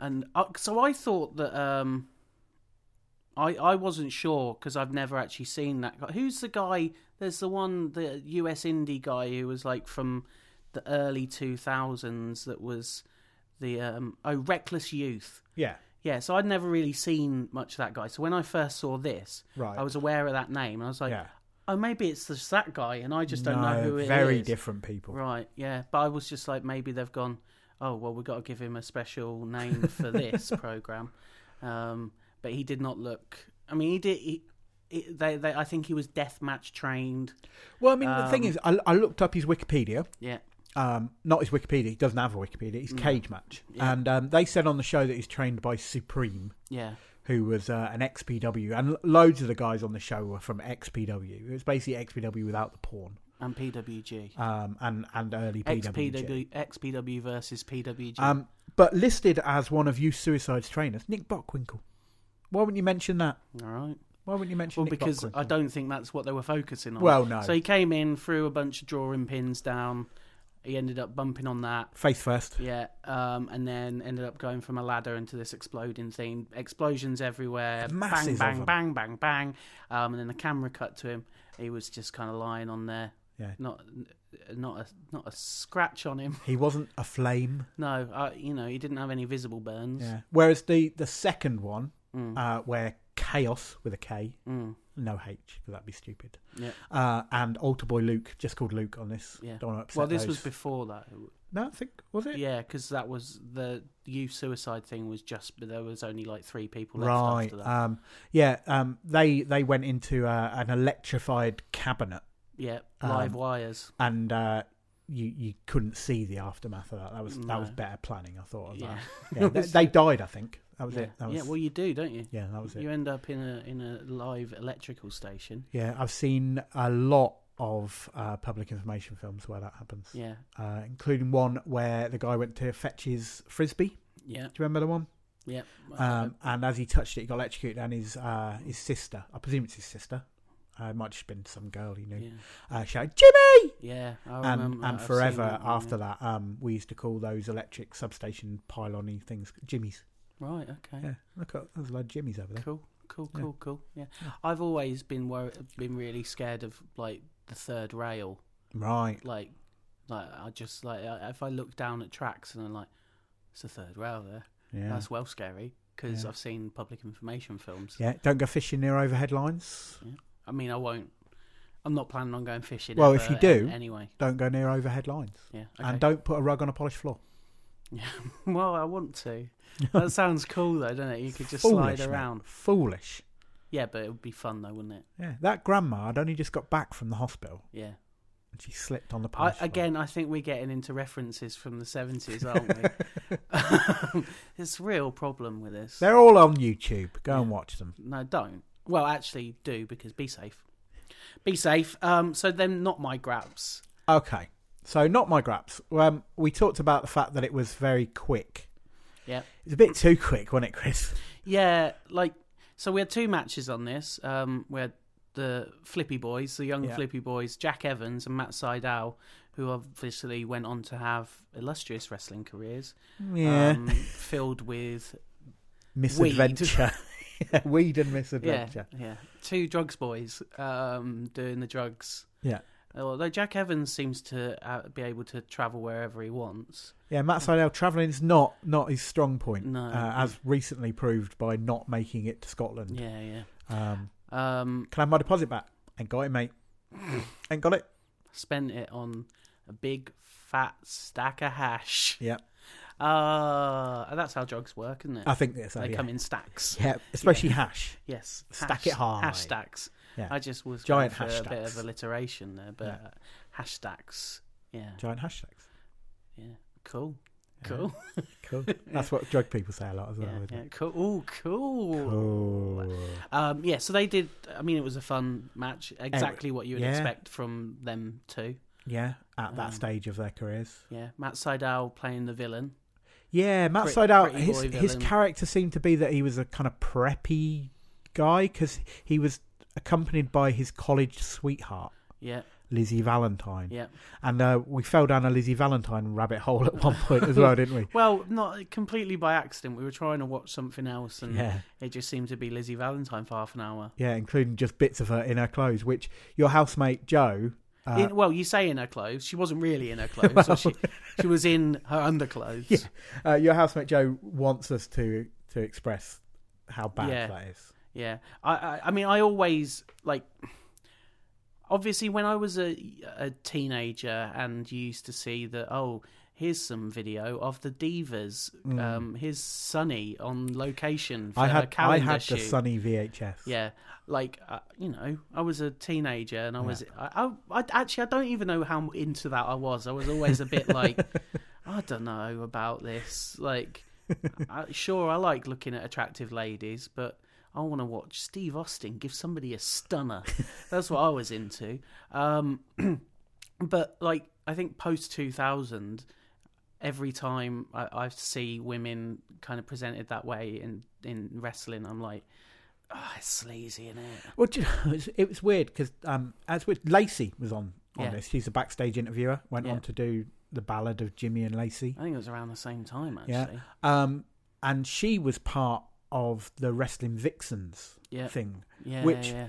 [SPEAKER 2] and uh, so I thought that um, I I wasn't sure because I've never actually seen that guy. Who's the guy? There's the one, the US indie guy who was like from the early two thousands. That was the um, oh Reckless Youth.
[SPEAKER 3] Yeah.
[SPEAKER 2] Yeah, so I'd never really seen much of that guy. So when I first saw this,
[SPEAKER 3] Right.
[SPEAKER 2] I was aware of that name, and I was like,
[SPEAKER 3] yeah.
[SPEAKER 2] oh, maybe it's just that guy, and I just don't know
[SPEAKER 3] No,
[SPEAKER 2] who it is.
[SPEAKER 3] Very different people.
[SPEAKER 2] Right, yeah. But I was just like, maybe they've gone, oh, well, we've got to give him a special name for this [laughs] program. Um, but he did not look. I mean, he did. He, he, they, they, I think he was deathmatch trained.
[SPEAKER 3] Well, I mean, the thing
[SPEAKER 2] Um,
[SPEAKER 3] is, I, I looked up his Wikipedia.
[SPEAKER 2] Yeah,
[SPEAKER 3] Um, not his Wikipedia. He doesn't have a Wikipedia. He's
[SPEAKER 2] Mm.
[SPEAKER 3] Cage Match,
[SPEAKER 2] Yeah.
[SPEAKER 3] and um, they said on the show that he's trained by Supreme,
[SPEAKER 2] yeah,
[SPEAKER 3] who was uh, an XPW, and loads of the guys on the show were from XPW. It was basically XPW without the porn,
[SPEAKER 2] and PWG.
[SPEAKER 3] um, and and early PWG.
[SPEAKER 2] XPW, XPW versus PWG.
[SPEAKER 3] Um, but listed as one of Youth Suicide's trainers, Nick Bockwinkel. Why wouldn't you mention that?
[SPEAKER 2] All right.
[SPEAKER 3] Why wouldn't you mention
[SPEAKER 2] Well,
[SPEAKER 3] Nick
[SPEAKER 2] because
[SPEAKER 3] Bockwinkel?
[SPEAKER 2] I don't think that's what they were focusing on.
[SPEAKER 3] Well, no.
[SPEAKER 2] So he came in, threw a bunch of drawing pins down, he ended up bumping on that.
[SPEAKER 3] Face first.
[SPEAKER 2] Yeah, um, and then ended up going from a ladder into this exploding thing. Explosions everywhere.
[SPEAKER 3] Masses of
[SPEAKER 2] bang, bang, bang, bang, bang. Um, and then the camera cut to him. He was just kind of lying on there.
[SPEAKER 3] Yeah.
[SPEAKER 2] Not, not a, not a scratch on him.
[SPEAKER 3] He wasn't a flame. [laughs]
[SPEAKER 2] No, uh, you know, he didn't have any visible burns.
[SPEAKER 3] Yeah. Whereas the the second one,
[SPEAKER 2] Mm,
[SPEAKER 3] uh, where chaos with a K,
[SPEAKER 2] mm,
[SPEAKER 3] no H, because that'd be stupid.
[SPEAKER 2] yeah.
[SPEAKER 3] Uh, and Altar Boy Luke, just called Luke on this.
[SPEAKER 2] Yeah.
[SPEAKER 3] Don't want to upset
[SPEAKER 2] Well, this was before that.
[SPEAKER 3] No, I think was it?
[SPEAKER 2] Yeah, because that was the youth suicide thing was just there was only like three people left
[SPEAKER 3] Right.
[SPEAKER 2] after that.
[SPEAKER 3] Um, yeah. Um, they they went into uh, an electrified cabinet,
[SPEAKER 2] yeah, live
[SPEAKER 3] um,
[SPEAKER 2] wires.
[SPEAKER 3] and uh, you you couldn't see the aftermath of that. That was that was
[SPEAKER 2] No.
[SPEAKER 3] better planning. I thought. Of
[SPEAKER 2] Yeah,
[SPEAKER 3] that. Yeah, they, [laughs] they died. I think that was
[SPEAKER 2] yeah.
[SPEAKER 3] it. That was,
[SPEAKER 2] yeah. Well, you do, don't you?
[SPEAKER 3] yeah, that was it.
[SPEAKER 2] You end up in a in a live electrical station.
[SPEAKER 3] Yeah, I've seen a lot of uh, public information films where that happens,
[SPEAKER 2] Yeah,
[SPEAKER 3] uh, including one where the guy went to fetch his frisbee.
[SPEAKER 2] yeah,
[SPEAKER 3] Do you remember the one?
[SPEAKER 2] yeah.
[SPEAKER 3] Um, and as he touched it, he got electrocuted, and his uh, his sister, I presume it's his sister, it might just been some girl he knew,
[SPEAKER 2] yeah,
[SPEAKER 3] uh, "Jimmy!"
[SPEAKER 2] yeah. I
[SPEAKER 3] And
[SPEAKER 2] remember.
[SPEAKER 3] and forever
[SPEAKER 2] that
[SPEAKER 3] after
[SPEAKER 2] yeah.
[SPEAKER 3] that, um, we used to call those electric substation pylon things Jimmys.
[SPEAKER 2] Right. Okay.
[SPEAKER 3] Yeah, look, at, there's a lot of Jimmys over there.
[SPEAKER 2] Cool. Cool. Cool. Cool. Yeah. I've always been wor- been really scared of like the third rail.
[SPEAKER 3] Right.
[SPEAKER 2] Like, like I just like if I look down at tracks and I'm like, it's the third rail there.
[SPEAKER 3] Yeah.
[SPEAKER 2] That's well scary because. I've seen public information films.
[SPEAKER 3] yeah. Don't go fishing near overhead lines.
[SPEAKER 2] I mean, I won't. I'm not planning on going fishing.
[SPEAKER 3] Well, if you do-
[SPEAKER 2] an- anyway.
[SPEAKER 3] Don't go near overhead lines.
[SPEAKER 2] Yeah. Okay.
[SPEAKER 3] And don't put a rug on a polished floor. Yeah. [laughs]
[SPEAKER 2] well, I want to. That [laughs] sounds cool though, doesn't it? You could just
[SPEAKER 3] Foolish,
[SPEAKER 2] slide around.
[SPEAKER 3] Foolish.
[SPEAKER 2] Yeah, but it would be fun though, wouldn't it?
[SPEAKER 3] Yeah. That grandma had only just got back from the hospital
[SPEAKER 2] Yeah.
[SPEAKER 3] and she slipped on the
[SPEAKER 2] I,
[SPEAKER 3] polished floor.
[SPEAKER 2] again, I think we're getting into references from the 70s, aren't we? [laughs] it's a real problem with this.
[SPEAKER 3] They're all on YouTube. Go and watch them.
[SPEAKER 2] No, don't. Well, actually, do because be safe. Be safe. Um, so then, not my grabs.
[SPEAKER 3] Okay. So, not my graps. Um, we talked about the fact that it was very quick.
[SPEAKER 2] Yeah.
[SPEAKER 3] It's a bit too quick, wasn't it, Chris?
[SPEAKER 2] Yeah, like so we had two matches on this. Um, we had the Flippy Boys, the young
[SPEAKER 3] Yeah.
[SPEAKER 2] Flippy Boys, Jack Evans and Matt Sydal, who obviously went on to have illustrious wrestling careers,
[SPEAKER 3] Yeah.
[SPEAKER 2] um, filled with [laughs]
[SPEAKER 3] misadventure. [laughs] [laughs] yeah, weed and
[SPEAKER 2] yeah,
[SPEAKER 3] misadventure.
[SPEAKER 2] yeah, two drugs boys um, doing the drugs.
[SPEAKER 3] Yeah.
[SPEAKER 2] Although Jack Evans seems to uh, be able to travel wherever he wants.
[SPEAKER 3] Yeah, Matt Sydal travelling's not not his strong point,
[SPEAKER 2] No.
[SPEAKER 3] uh, as recently proved by not making it to Scotland.
[SPEAKER 2] Yeah, yeah.
[SPEAKER 3] Um,
[SPEAKER 2] Um,
[SPEAKER 3] can I have my deposit back? Ain't got it, mate. [laughs] Ain't got it.
[SPEAKER 2] spent it on a big fat stack of hash.
[SPEAKER 3] Yeah,
[SPEAKER 2] Uh, and that's how drugs work, isn't it?
[SPEAKER 3] I think
[SPEAKER 2] they
[SPEAKER 3] yeah.
[SPEAKER 2] come in stacks.
[SPEAKER 3] Yeah, especially hash.
[SPEAKER 2] Yes.
[SPEAKER 3] Stack it high.
[SPEAKER 2] Hash stacks.
[SPEAKER 3] Yeah.
[SPEAKER 2] I just was
[SPEAKER 3] Giant
[SPEAKER 2] for a bit of alliteration there, but
[SPEAKER 3] Yeah.
[SPEAKER 2] uh, hash stacks. Yeah.
[SPEAKER 3] Giant hash stacks.
[SPEAKER 2] Yeah. Cool.
[SPEAKER 3] Yeah.
[SPEAKER 2] Cool.
[SPEAKER 3] Cool. [laughs] That's what drug people say a lot as well.
[SPEAKER 2] Yeah. yeah. Cool. Ooh, cool.
[SPEAKER 3] Cool.
[SPEAKER 2] Um, yeah, so they did. I mean, it was a fun match. Exactly what you would
[SPEAKER 3] yeah.
[SPEAKER 2] expect from them two.
[SPEAKER 3] Yeah, at that
[SPEAKER 2] Um,
[SPEAKER 3] stage of their careers.
[SPEAKER 2] Yeah, Matt Sydal playing the villain.
[SPEAKER 3] Yeah, Matt
[SPEAKER 2] Pretty-
[SPEAKER 3] Sydal.
[SPEAKER 2] pretty
[SPEAKER 3] His his character seemed to be that he was a kind of preppy guy because he was accompanied by his college sweetheart
[SPEAKER 2] Yeah,
[SPEAKER 3] Lizzie Valentine,
[SPEAKER 2] yeah.
[SPEAKER 3] and uh, we fell down a Lizzie Valentine rabbit hole at one point as well, didn't we? [laughs]
[SPEAKER 2] Well, not completely by accident. We were trying to watch something else, and
[SPEAKER 3] Yeah,
[SPEAKER 2] it just seemed to be Lizzie Valentine for half an hour.
[SPEAKER 3] yeah, including just bits of her in her clothes, which your housemate Joe. Uh,
[SPEAKER 2] in, well, you say in her clothes. She wasn't really in her [laughs] clothes. so she, she was in her underclothes. [laughs]
[SPEAKER 3] Yeah. uh, your housemate Joe wants us to to express how bad
[SPEAKER 2] Yeah.
[SPEAKER 3] that is.
[SPEAKER 2] Yeah. I, I, I mean, I always like. Obviously, when I was a, a teenager and you used to see that, oh, here's some video of the divas. Um, here's Sunny on location for
[SPEAKER 3] Mm. I had I had the. Sunny VHS.
[SPEAKER 2] Yeah, like uh, you know, I was a teenager and I was. I, I, I actually I don't even know how into that I was. I was always a bit like, [laughs] I don't know about this. Like, I, sure, I like looking at attractive ladies, but I want to watch Steve Austin give somebody a stunner. That's what I was into. Um, [clears throat] but like, I think post two thousand. Every time I, I see women kind of presented that way in, in wrestling, I'm like, oh, it's sleazy, isn't it?
[SPEAKER 3] Well, you know, it was, weird because um, as with Lacey was on on
[SPEAKER 2] Yeah.
[SPEAKER 3] this, she's a backstage interviewer. Went
[SPEAKER 2] Yeah.
[SPEAKER 3] on to do the Ballad of Jimmy and Lacey.
[SPEAKER 2] I think it was around the same time
[SPEAKER 3] Yeah.
[SPEAKER 2] actually.
[SPEAKER 3] Um, and she was part of the Wrestling Vixens
[SPEAKER 2] Yeah.
[SPEAKER 3] thing.
[SPEAKER 2] Yeah.
[SPEAKER 3] Which-
[SPEAKER 2] yeah.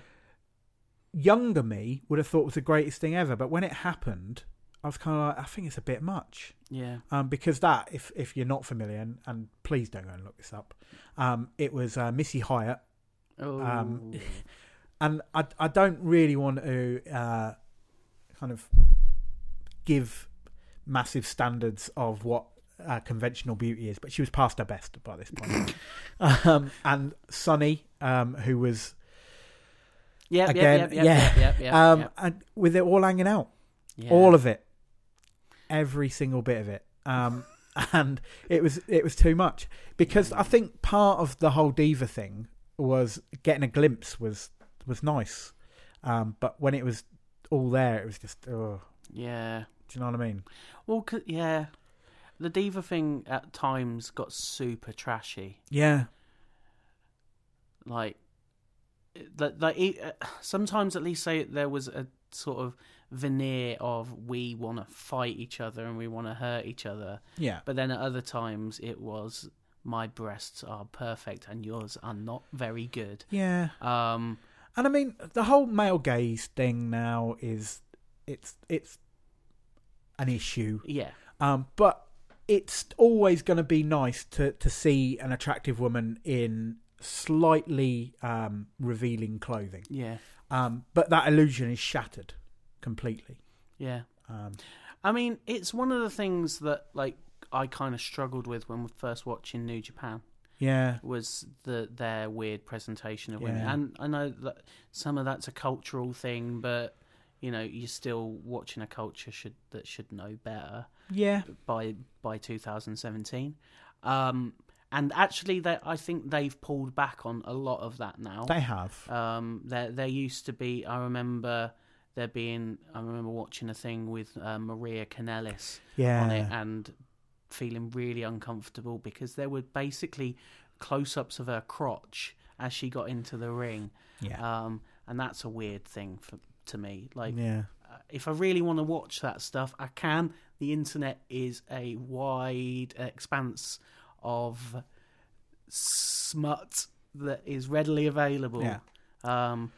[SPEAKER 3] Younger me would have thought was the greatest thing ever, but when it happened, I was kind of like, I think it's a bit much.
[SPEAKER 2] Yeah.
[SPEAKER 3] Um, because that, if if you're not familiar, and, and please don't go and look this up, um, it was uh, Missy Hyatt,
[SPEAKER 2] Oh.
[SPEAKER 3] Um, and I I don't really want to uh, kind of give massive standards of what uh, conventional beauty is, but she was past her best by this point. [laughs] um, and Sunny, um, who was
[SPEAKER 2] yeah.
[SPEAKER 3] again,
[SPEAKER 2] yeah.
[SPEAKER 3] yeah.
[SPEAKER 2] Yeah. Yeah. Yeah.
[SPEAKER 3] um, and with it all hanging out,
[SPEAKER 2] yeah.
[SPEAKER 3] all of it, every single bit of it. Um, [laughs] and it was it was too much because I think part of the whole diva thing was getting a glimpse was was nice, um, but when it was all there, it was just oh,
[SPEAKER 2] Yeah.
[SPEAKER 3] do you know what I mean?
[SPEAKER 2] Well, yeah. The diva thing at times got super trashy.
[SPEAKER 3] Yeah,
[SPEAKER 2] Like, that like e- uh, sometimes at least say there was a sort of veneer of we want to fight each other and we want to hurt each other,
[SPEAKER 3] yeah,
[SPEAKER 2] but then at other times it was my breasts are perfect and yours are not very good.
[SPEAKER 3] yeah.
[SPEAKER 2] Um,
[SPEAKER 3] And I mean, the whole male gaze thing now is it's it's an issue.
[SPEAKER 2] yeah,
[SPEAKER 3] Um, but it's always going to be nice to, to see an attractive woman in slightly um, revealing clothing.
[SPEAKER 2] yeah,
[SPEAKER 3] Um, but that illusion is shattered completely.
[SPEAKER 2] yeah.
[SPEAKER 3] Um,
[SPEAKER 2] I mean, it's one of the things that like I kind of struggled with when we first watching New Japan.
[SPEAKER 3] yeah,
[SPEAKER 2] was the their weird presentation of women.
[SPEAKER 3] Yeah.
[SPEAKER 2] And I know that some of that's a cultural thing, but you know, you're still watching a culture should that should know better
[SPEAKER 3] yeah,
[SPEAKER 2] by by 2017. Um, and actually, that I think they've pulled back on a lot of that now.
[SPEAKER 3] they have.
[SPEAKER 2] Um, there there used to be. I remember there being. I remember watching a thing with uh, Maria Kanellis
[SPEAKER 3] Yeah,
[SPEAKER 2] on it and feeling really uncomfortable because there were basically close ups of her crotch as she got into the ring.
[SPEAKER 3] yeah,
[SPEAKER 2] Um, and that's a weird thing for to me. Like,
[SPEAKER 3] yeah,
[SPEAKER 2] uh, if I really want to watch that stuff, I can. The internet is a wide expanse of smut that is readily available.
[SPEAKER 3] yeah.
[SPEAKER 2] Um,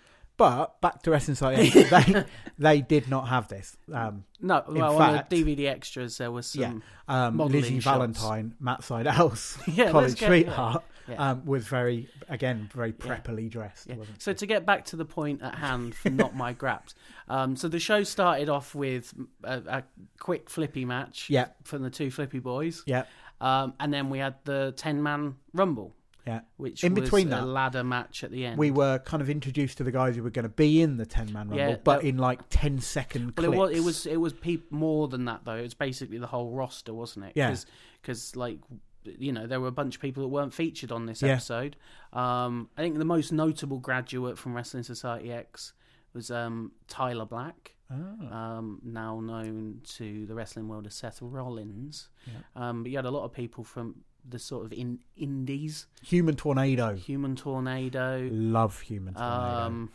[SPEAKER 3] But back to Society, [laughs] they they did not have this. Um,
[SPEAKER 2] no, well,
[SPEAKER 3] fact-
[SPEAKER 2] on the DVD extras, there was some.
[SPEAKER 3] Yeah. um, Lizzie
[SPEAKER 2] shots.
[SPEAKER 3] Valentine, Matt Sydal's [laughs]
[SPEAKER 2] Yeah,
[SPEAKER 3] college sweetheart,
[SPEAKER 2] Yeah.
[SPEAKER 3] um, was very again very preppily dressed.
[SPEAKER 2] So
[SPEAKER 3] she?
[SPEAKER 2] to get back to the point at hand for [laughs] not my graps, um, so the show started off with a, a quick flippy match
[SPEAKER 3] yeah,
[SPEAKER 2] from the two flippy boys,
[SPEAKER 3] yeah,
[SPEAKER 2] um, and then we had the ten man rumble,
[SPEAKER 3] yeah.
[SPEAKER 2] which
[SPEAKER 3] In
[SPEAKER 2] was
[SPEAKER 3] between
[SPEAKER 2] a
[SPEAKER 3] that,
[SPEAKER 2] ladder match at the end.
[SPEAKER 3] we were kind of introduced to the guys who were going to be in the 10 man rumble
[SPEAKER 2] Yeah,
[SPEAKER 3] but
[SPEAKER 2] that-
[SPEAKER 3] in like 10 second
[SPEAKER 2] well,
[SPEAKER 3] clips.
[SPEAKER 2] it was it was it was peop- more than that though. It was basically the whole roster, wasn't it?
[SPEAKER 3] Yeah.
[SPEAKER 2] Because like you know there were a bunch of people that weren't featured on this
[SPEAKER 3] Yeah.
[SPEAKER 2] episode. Um, I think the most notable graduate from Wrestling Society X was um, Tyler Black.
[SPEAKER 3] Oh,
[SPEAKER 2] um, now known to the wrestling world as Seth Rollins.
[SPEAKER 3] Yeah.
[SPEAKER 2] Um, but you had a lot of people from the sort of in indies,
[SPEAKER 3] Human Tornado.
[SPEAKER 2] Human Tornado,
[SPEAKER 3] Love Human Tornado.
[SPEAKER 2] um,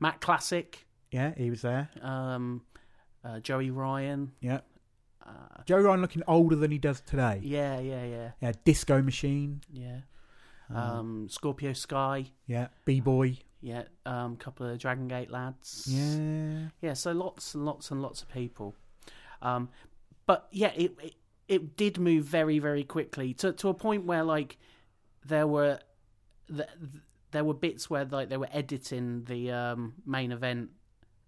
[SPEAKER 2] Matt Classic,
[SPEAKER 3] yeah, he was there.
[SPEAKER 2] um, uh, Joey Ryan.
[SPEAKER 3] Yeah.
[SPEAKER 2] Uh,
[SPEAKER 3] Joe Ryan looking older than he does today.
[SPEAKER 2] yeah, yeah, yeah,
[SPEAKER 3] Yeah, Disco Machine.
[SPEAKER 2] yeah.
[SPEAKER 3] Um,
[SPEAKER 2] Um, Scorpio Sky.
[SPEAKER 3] yeah, B Boy.
[SPEAKER 2] Yeah, a um, couple of Dragon Gate lads.
[SPEAKER 3] Yeah.
[SPEAKER 2] Yeah, so lots and lots and lots of people. Um, but yeah, it, it it did move very very quickly to to a point where like there were th- there were bits where like they were editing the um, main event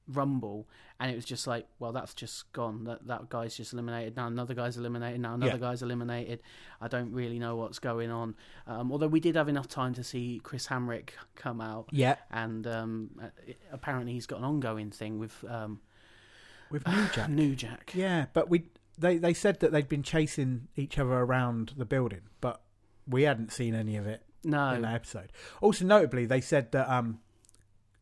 [SPEAKER 2] rumble and it was just like well that's just gone. That that guy's just eliminated now. Another guy's eliminated now. Another
[SPEAKER 3] Yeah.
[SPEAKER 2] guy's eliminated. I don't really know what's going on. Um, although we did have enough time to see chris hamrick come out.
[SPEAKER 3] Yeah,
[SPEAKER 2] and um, apparently he's got an ongoing thing with um,
[SPEAKER 3] with New Jack.
[SPEAKER 2] New Jack.
[SPEAKER 3] Yeah, but we they they said that they'd been chasing each other around the building, but we hadn't seen any of it
[SPEAKER 2] no.
[SPEAKER 3] in that episode. Also, notably, they said that um,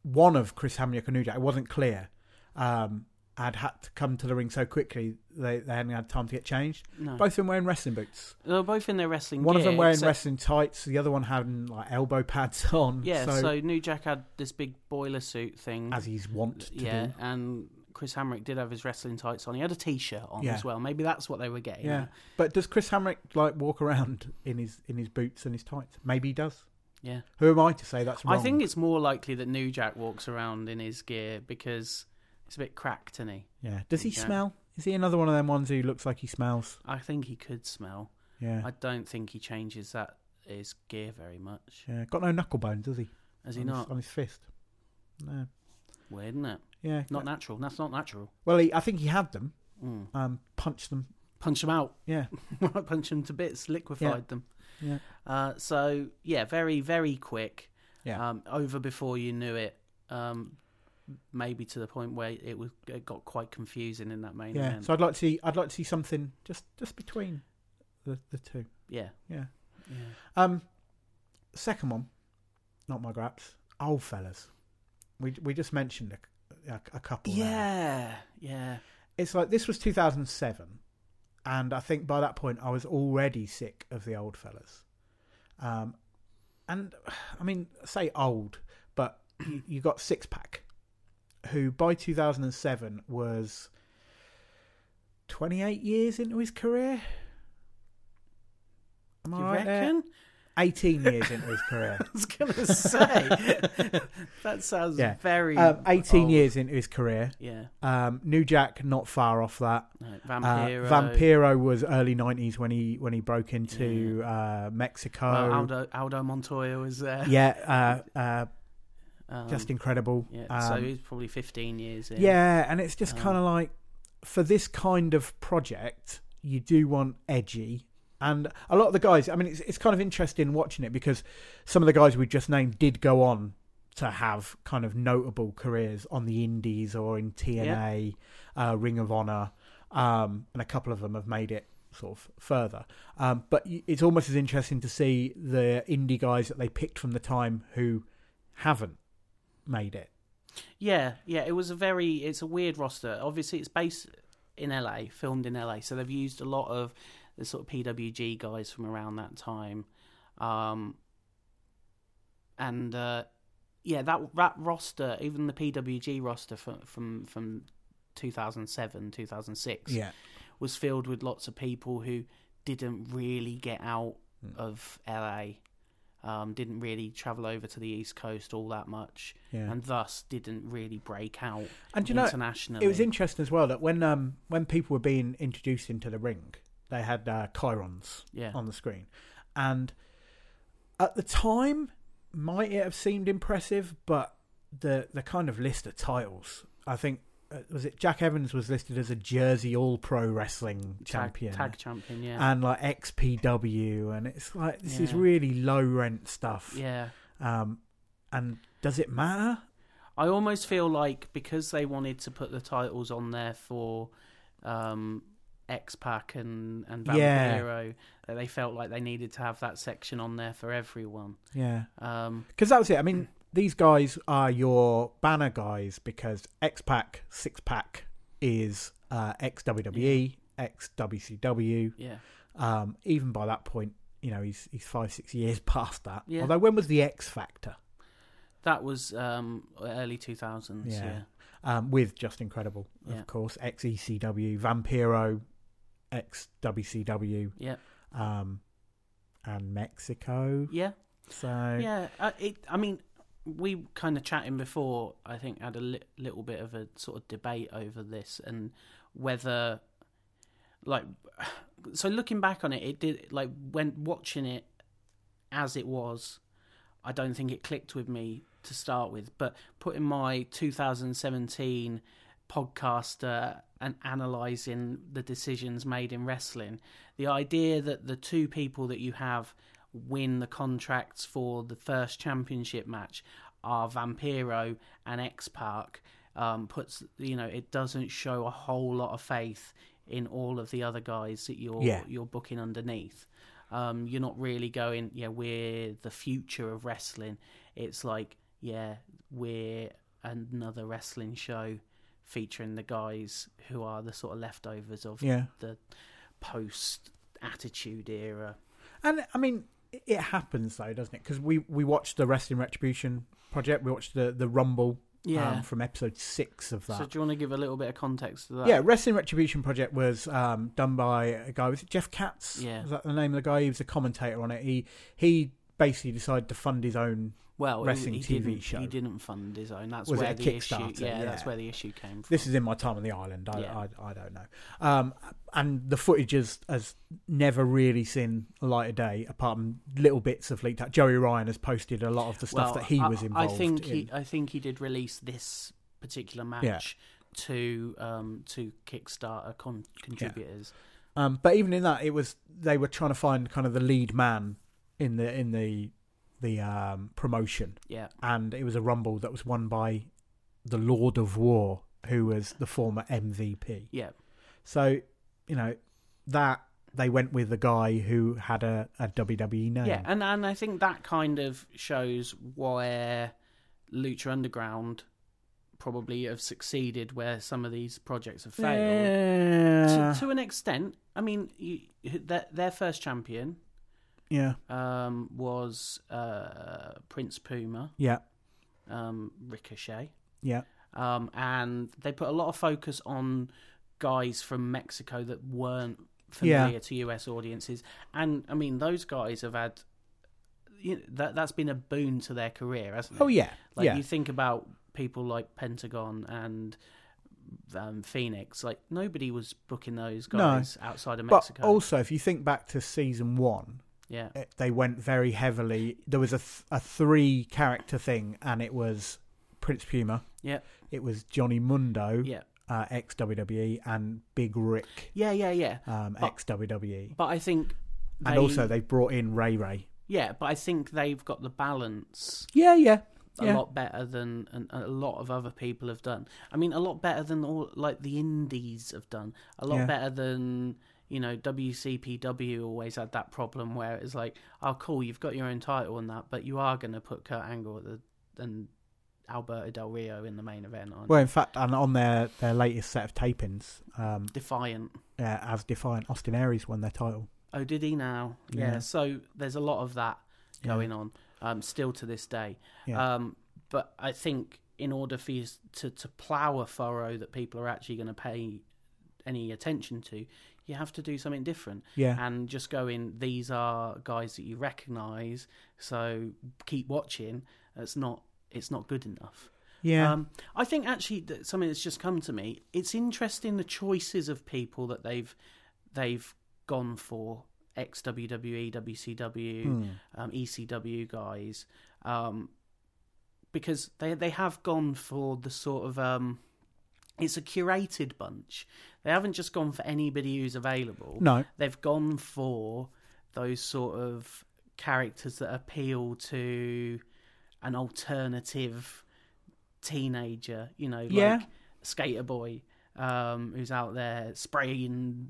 [SPEAKER 3] one of Chris New Jack, it wasn't clear, um, had had to come to the ring so quickly they, they hadn't had time to get changed.
[SPEAKER 2] no.
[SPEAKER 3] Both of them wearing wrestling boots.
[SPEAKER 2] they were both in their wrestling.
[SPEAKER 3] One of them wearing
[SPEAKER 2] except-
[SPEAKER 3] wrestling tights, the other one having like elbow pads [laughs] on.
[SPEAKER 2] Yeah, so,
[SPEAKER 3] so,
[SPEAKER 2] New Jack had this big boiler suit thing.
[SPEAKER 3] as he's wont to do.
[SPEAKER 2] yeah,
[SPEAKER 3] do.
[SPEAKER 2] and Chris Hamrick did have his wrestling tights on. He had a t-shirt on
[SPEAKER 3] Yeah.
[SPEAKER 2] as well. Maybe that's what they were getting.
[SPEAKER 3] Yeah,
[SPEAKER 2] at.
[SPEAKER 3] but does Chris Hamrick like walk around in his in his boots and his tights? Maybe he does.
[SPEAKER 2] yeah.
[SPEAKER 3] Who am I to say that's wrong?
[SPEAKER 2] I think it's more likely that New Jack walks around in his gear because it's a bit cracked, isn't he?
[SPEAKER 3] Yeah. Does he
[SPEAKER 2] Yeah.
[SPEAKER 3] smell? Is he another one of them ones who looks like he smells?
[SPEAKER 2] I think he could smell.
[SPEAKER 3] Yeah.
[SPEAKER 2] I don't think he changes that his gear very much.
[SPEAKER 3] yeah. Got no knuckle bones, does he?
[SPEAKER 2] Has he
[SPEAKER 3] on
[SPEAKER 2] not?
[SPEAKER 3] His, on his fist. No.
[SPEAKER 2] Weird, isn't it?
[SPEAKER 3] Yeah.
[SPEAKER 2] Not natural. That's not natural.
[SPEAKER 3] Well, he, I think he had them.
[SPEAKER 2] Mm.
[SPEAKER 3] Um, punched them.
[SPEAKER 2] Punch them out.
[SPEAKER 3] Yeah. [laughs]
[SPEAKER 2] Punch them to bits. Liquefied them.
[SPEAKER 3] Yeah.
[SPEAKER 2] Uh, so yeah, very very quick.
[SPEAKER 3] Yeah.
[SPEAKER 2] Um, over before you knew it. Um, maybe to the point where it was it got quite confusing in that main
[SPEAKER 3] yeah.
[SPEAKER 2] event.
[SPEAKER 3] So I'd like to see. I'd like to see something just just between the the two.
[SPEAKER 2] yeah.
[SPEAKER 3] Yeah.
[SPEAKER 2] Yeah.
[SPEAKER 3] Um, second one, not my graps. Old fellas. We we just mentioned a, a, couple. there.
[SPEAKER 2] Yeah. Yeah.
[SPEAKER 3] it's like this was 2007 and i think by that point i was already sick of the old fellas um and i mean say old but you, you got six pack who by 2007 was 28 years into his career Am I
[SPEAKER 2] you
[SPEAKER 3] right there?
[SPEAKER 2] Reckon?
[SPEAKER 3] 18 years into his career [laughs]
[SPEAKER 2] I was gonna say [laughs] that sounds
[SPEAKER 3] Yeah.
[SPEAKER 2] very.
[SPEAKER 3] um, 18
[SPEAKER 2] old.
[SPEAKER 3] years into his career
[SPEAKER 2] Yeah.
[SPEAKER 3] um, new jack not far off that
[SPEAKER 2] No,
[SPEAKER 3] Uh,
[SPEAKER 2] Vampiro.
[SPEAKER 3] Vampiro was early nineties when he when he broke into uh, Mexico.
[SPEAKER 2] Well, Aldo Aldo Montoya was there.
[SPEAKER 3] yeah, uh, uh,
[SPEAKER 2] Um,
[SPEAKER 3] Justin Credible.
[SPEAKER 2] Yeah. so
[SPEAKER 3] Um,
[SPEAKER 2] he's probably 15 years in.
[SPEAKER 3] yeah, and it's just
[SPEAKER 2] Um,
[SPEAKER 3] kind of like for this kind of project, you do want edgy. And a lot of the guys, I mean, it's it's kind of interesting watching it because some of the guys we just named did go on to have kind of notable careers on the Indies or in TNA, uh, Ring of Honor, um, and a couple of them have made it sort of further. Um, but it's almost as interesting to see the indie guys that they picked from the time who haven't made it.
[SPEAKER 2] Yeah, yeah, it was a very it's a weird roster. Obviously it's based in LA, filmed in LA, so they've used a lot of the sort of PWG guys from around that time. Um and uh yeah, that that roster, even the PWG roster from from from 2007, 2006
[SPEAKER 3] Yeah,
[SPEAKER 2] was filled with lots of people who didn't really get out
[SPEAKER 3] Mm.
[SPEAKER 2] of LA. Um, didn't really travel over to the East Coast all that much
[SPEAKER 3] yeah.
[SPEAKER 2] and thus didn't really break out
[SPEAKER 3] And you know, it was interesting as well that when um when people were being introduced into the ring, they had uh, chirons
[SPEAKER 2] yeah,
[SPEAKER 3] on the screen, and at the time, might it have seemed impressive, but the the kind of list of titles, I think. Uh, was it Jack Evans was listed as a Jersey All Pro Wrestling
[SPEAKER 2] tag,
[SPEAKER 3] champion,
[SPEAKER 2] tag champion. Yeah,
[SPEAKER 3] and like XPW, and it's like this is really low rent stuff.
[SPEAKER 2] yeah.
[SPEAKER 3] Um, and does it matter?
[SPEAKER 2] I almost feel like because they wanted to put the titles on there for um, X Pac and and
[SPEAKER 3] Yeah.
[SPEAKER 2] Vampiro, that they felt like they needed to have that section on there for everyone.
[SPEAKER 3] Yeah,
[SPEAKER 2] Um,
[SPEAKER 3] because that was it. I mean, these guys are your banner guys because X Pac Six Pack is uh, ex WWE, ex WCW.
[SPEAKER 2] yeah,
[SPEAKER 3] Um, even by that point, you know he's he's five six years [laughs] past that.
[SPEAKER 2] Yeah.
[SPEAKER 3] Although when was the X Factor
[SPEAKER 2] that was um, early two thousands.
[SPEAKER 3] Yeah.
[SPEAKER 2] Yeah.
[SPEAKER 3] um, with Justin Credible, of
[SPEAKER 2] Yeah.
[SPEAKER 3] course, ex ECW, Vampiro, ex WCW,
[SPEAKER 2] yeah,
[SPEAKER 3] um, and Mexico.
[SPEAKER 2] yeah.
[SPEAKER 3] So
[SPEAKER 2] Yeah, uh, it. I mean, we kind of chatting before. I think had a li- little bit of a sort of debate over this and whether, like, [sighs] so looking back on it, it did like when watching it as it was. I don't think it clicked with me to start with, but putting my 2017 podcast uh, and analyzing the decisions made in wrestling, the idea that the two people that you have win the contracts for the first championship match are Vampiro and X Pac um, puts you know it doesn't show a whole lot of faith in all of the other guys that you're
[SPEAKER 3] Yeah.
[SPEAKER 2] you're booking underneath. Um, you're not really going, yeah, we're the future of wrestling. It's like, yeah, we're another wrestling show featuring the guys who are the sort of leftovers of
[SPEAKER 3] yeah,
[SPEAKER 2] the post attitude era.
[SPEAKER 3] and I mean it- happens though, doesn't it? Because we we watched the Wrestling Retribution project, we watched the the Rumble
[SPEAKER 2] Yeah.
[SPEAKER 3] um, from episode six of that.
[SPEAKER 2] So do you want to give a little bit of context to that?
[SPEAKER 3] Yeah, Wrestling Retribution Project was um, done by a guy. Was it Jeff Katz?
[SPEAKER 2] Yeah.
[SPEAKER 3] Was that the name of the guy? He was a commentator on it. He he basically decided to fund his own.
[SPEAKER 2] Well,
[SPEAKER 3] wrestling
[SPEAKER 2] he,
[SPEAKER 3] TV
[SPEAKER 2] didn't,
[SPEAKER 3] show.
[SPEAKER 2] He didn't fund his own. That's
[SPEAKER 3] Was
[SPEAKER 2] where the issue.
[SPEAKER 3] Kickstarter?
[SPEAKER 2] Yeah, that's where the issue came from.
[SPEAKER 3] This is in my time on the island. I
[SPEAKER 2] Yeah.
[SPEAKER 3] I, I, don't know. Um, and the footage has, has never really seen a light of day, apart from little bits of leaked out. Joey Ryan has posted a lot of the stuff
[SPEAKER 2] well,
[SPEAKER 3] that he
[SPEAKER 2] I-
[SPEAKER 3] was involved
[SPEAKER 2] I think
[SPEAKER 3] in.
[SPEAKER 2] he. I think he did release this particular match to um to Kickstarter con- contributors.
[SPEAKER 3] Um, but even in that, it was they were trying to find kind of the lead man in the in the the um, promotion,
[SPEAKER 2] Yeah.
[SPEAKER 3] and it was a rumble that was won by the Lord of War, who was the former MVP.
[SPEAKER 2] Yeah.
[SPEAKER 3] So you know that they went with the guy who had a, a WWE name.
[SPEAKER 2] Yeah, and and I think that kind of shows where Lucha Underground probably have succeeded where some of these projects have failed.
[SPEAKER 3] Yeah.
[SPEAKER 2] To, to an extent, I mean, you, their, their first champion
[SPEAKER 3] yeah.
[SPEAKER 2] um, was uh, Prince Puma,
[SPEAKER 3] Yeah.
[SPEAKER 2] um, Ricochet,
[SPEAKER 3] Yeah.
[SPEAKER 2] um, and they put a lot of focus on guys from Mexico that weren't familiar
[SPEAKER 3] Yeah.
[SPEAKER 2] to US audiences. And I mean, those guys have had you know, that that's been a boon to their career, hasn't it?
[SPEAKER 3] Oh yeah.
[SPEAKER 2] Like
[SPEAKER 3] yeah.
[SPEAKER 2] you think about people like Pentagon and um, Fenix, like nobody was booking those
[SPEAKER 3] No.
[SPEAKER 2] guys outside of Mexico.
[SPEAKER 3] but
[SPEAKER 2] Mexico.
[SPEAKER 3] also, if you think back to season one,
[SPEAKER 2] yeah,
[SPEAKER 3] it, they went very heavily. There was a th- a three character thing, and it was Prince Puma.
[SPEAKER 2] Yeah.
[SPEAKER 3] It was Johnny Mundo,
[SPEAKER 2] yeah,
[SPEAKER 3] uh, ex WWE, and Big Ryck,
[SPEAKER 2] yeah, yeah, yeah.
[SPEAKER 3] um, ex WWE.
[SPEAKER 2] But I think,
[SPEAKER 3] And also, they brought in Ray Ray.
[SPEAKER 2] yeah, but I think they've got the balance
[SPEAKER 3] Yeah, yeah,
[SPEAKER 2] a
[SPEAKER 3] yeah.
[SPEAKER 2] lot better than an, a lot of other people have done. I mean, a lot better than all like the indies have done. A lot
[SPEAKER 3] Yeah.
[SPEAKER 2] better than you know WCPW always had that problem where it was like, oh, cool, you've got your own title and that, but you are going to put Kurt Angle at the and Alberto Del Rio in the main event on
[SPEAKER 3] Well, in fact, and on their, their latest set of tapings, um,
[SPEAKER 2] Defiant.
[SPEAKER 3] uh, as Defiant, Austin Aries won their title.
[SPEAKER 2] Oh, did he now? Yeah.
[SPEAKER 3] Yeah.
[SPEAKER 2] So there's a lot of that
[SPEAKER 3] Yeah.
[SPEAKER 2] going on um, still to this day.
[SPEAKER 3] Yeah.
[SPEAKER 2] Um, but I think in order for you to, to plough a furrow that people are actually going to pay any attention to, you have to do something different
[SPEAKER 3] yeah,
[SPEAKER 2] and just go in. These are guys that you recognise, so keep watching. It's not it's not good enough.
[SPEAKER 3] yeah,
[SPEAKER 2] Um, I think actually that something that's just come to me. It's interesting the choices of people that they've they've gone for ex WWE, WCW,
[SPEAKER 3] Hmm.
[SPEAKER 2] um, ECW guys, um, because they they have gone for the sort of um, it's a curated bunch. They haven't just gone for anybody who's available.
[SPEAKER 3] no,
[SPEAKER 2] They've gone for those sort of characters that appeal to an alternative teenager, you know, like
[SPEAKER 3] Yeah.
[SPEAKER 2] Skater Boy, um, who's out there spraying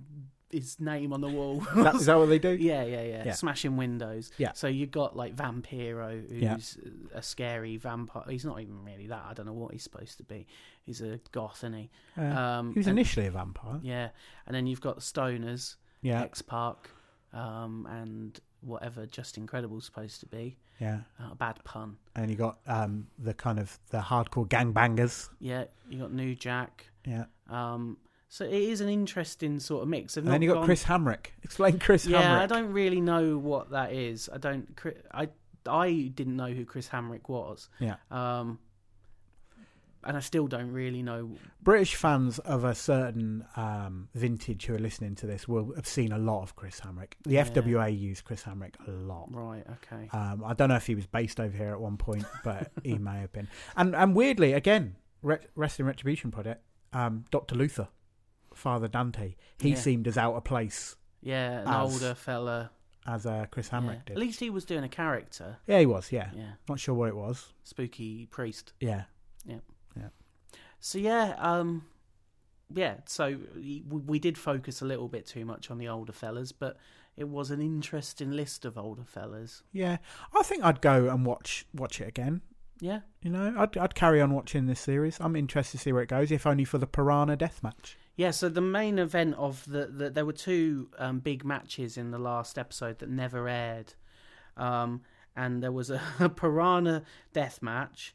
[SPEAKER 2] his name on the wall. [laughs]
[SPEAKER 3] that, is that what they do? [laughs]
[SPEAKER 2] Yeah, yeah, yeah,
[SPEAKER 3] Yeah.
[SPEAKER 2] Smashing windows.
[SPEAKER 3] Yeah.
[SPEAKER 2] So you've got like Vampiro, who's a scary vampire. He's not even really that. I don't know what he's supposed to be. He's a goth, isn't he?
[SPEAKER 3] Uh,
[SPEAKER 2] Um,
[SPEAKER 3] he was
[SPEAKER 2] and-
[SPEAKER 3] initially a vampire.
[SPEAKER 2] yeah. And then you've got Stoners,
[SPEAKER 3] Yeah,
[SPEAKER 2] X Pac, um, and whatever Justin Credible's supposed to be.
[SPEAKER 3] yeah.
[SPEAKER 2] Uh, bad pun.
[SPEAKER 3] And you got um, the kind of the hardcore gangbangers.
[SPEAKER 2] Yeah. You got New Jack.
[SPEAKER 3] Yeah,
[SPEAKER 2] Um, so it is an interesting sort of mix.
[SPEAKER 3] And then you got
[SPEAKER 2] gone-
[SPEAKER 3] Chris Hamrick. Explain Chris
[SPEAKER 2] Yeah,
[SPEAKER 3] Hamrick.
[SPEAKER 2] I don't really know what that is. I don't. I I didn't know who Chris Hamrick was.
[SPEAKER 3] Yeah.
[SPEAKER 2] Um, and I still don't really know.
[SPEAKER 3] British fans of a certain um, vintage who are listening to this will have seen a lot of Chris Hamrick. The
[SPEAKER 2] Yeah.
[SPEAKER 3] FWA used Chris Hamrick a lot.
[SPEAKER 2] Right. Okay.
[SPEAKER 3] Um, I don't know if he was based over here at one point, but he [laughs] may have been. And and weirdly, again, Re- Wrestling Retribution Project, um, Doctor Luther, Father Dante, he
[SPEAKER 2] Yeah.
[SPEAKER 3] seemed as out of place
[SPEAKER 2] Yeah, an
[SPEAKER 3] As-
[SPEAKER 2] older fella.
[SPEAKER 3] as uh, Chris Hamrick
[SPEAKER 2] Yeah.
[SPEAKER 3] did.
[SPEAKER 2] At least he was doing a character.
[SPEAKER 3] Yeah, he was. Yeah,
[SPEAKER 2] Yeah.
[SPEAKER 3] not sure what it was.
[SPEAKER 2] Spooky priest.
[SPEAKER 3] Yeah, Yeah. Yeah.
[SPEAKER 2] So yeah, um, yeah. So we, we did focus a little bit too much on the older fellas, but it was an interesting list of older fellas.
[SPEAKER 3] yeah. I think I'd go and watch watch it again.
[SPEAKER 2] Yeah,
[SPEAKER 3] You know, I'd I'd carry on watching this series. I'm interested to see where it goes, if only for the Piranha death match.
[SPEAKER 2] Yeah. So the main event of the, the there were two um, big matches in the last episode that never aired, um, and there was a, [laughs] a piranha death match,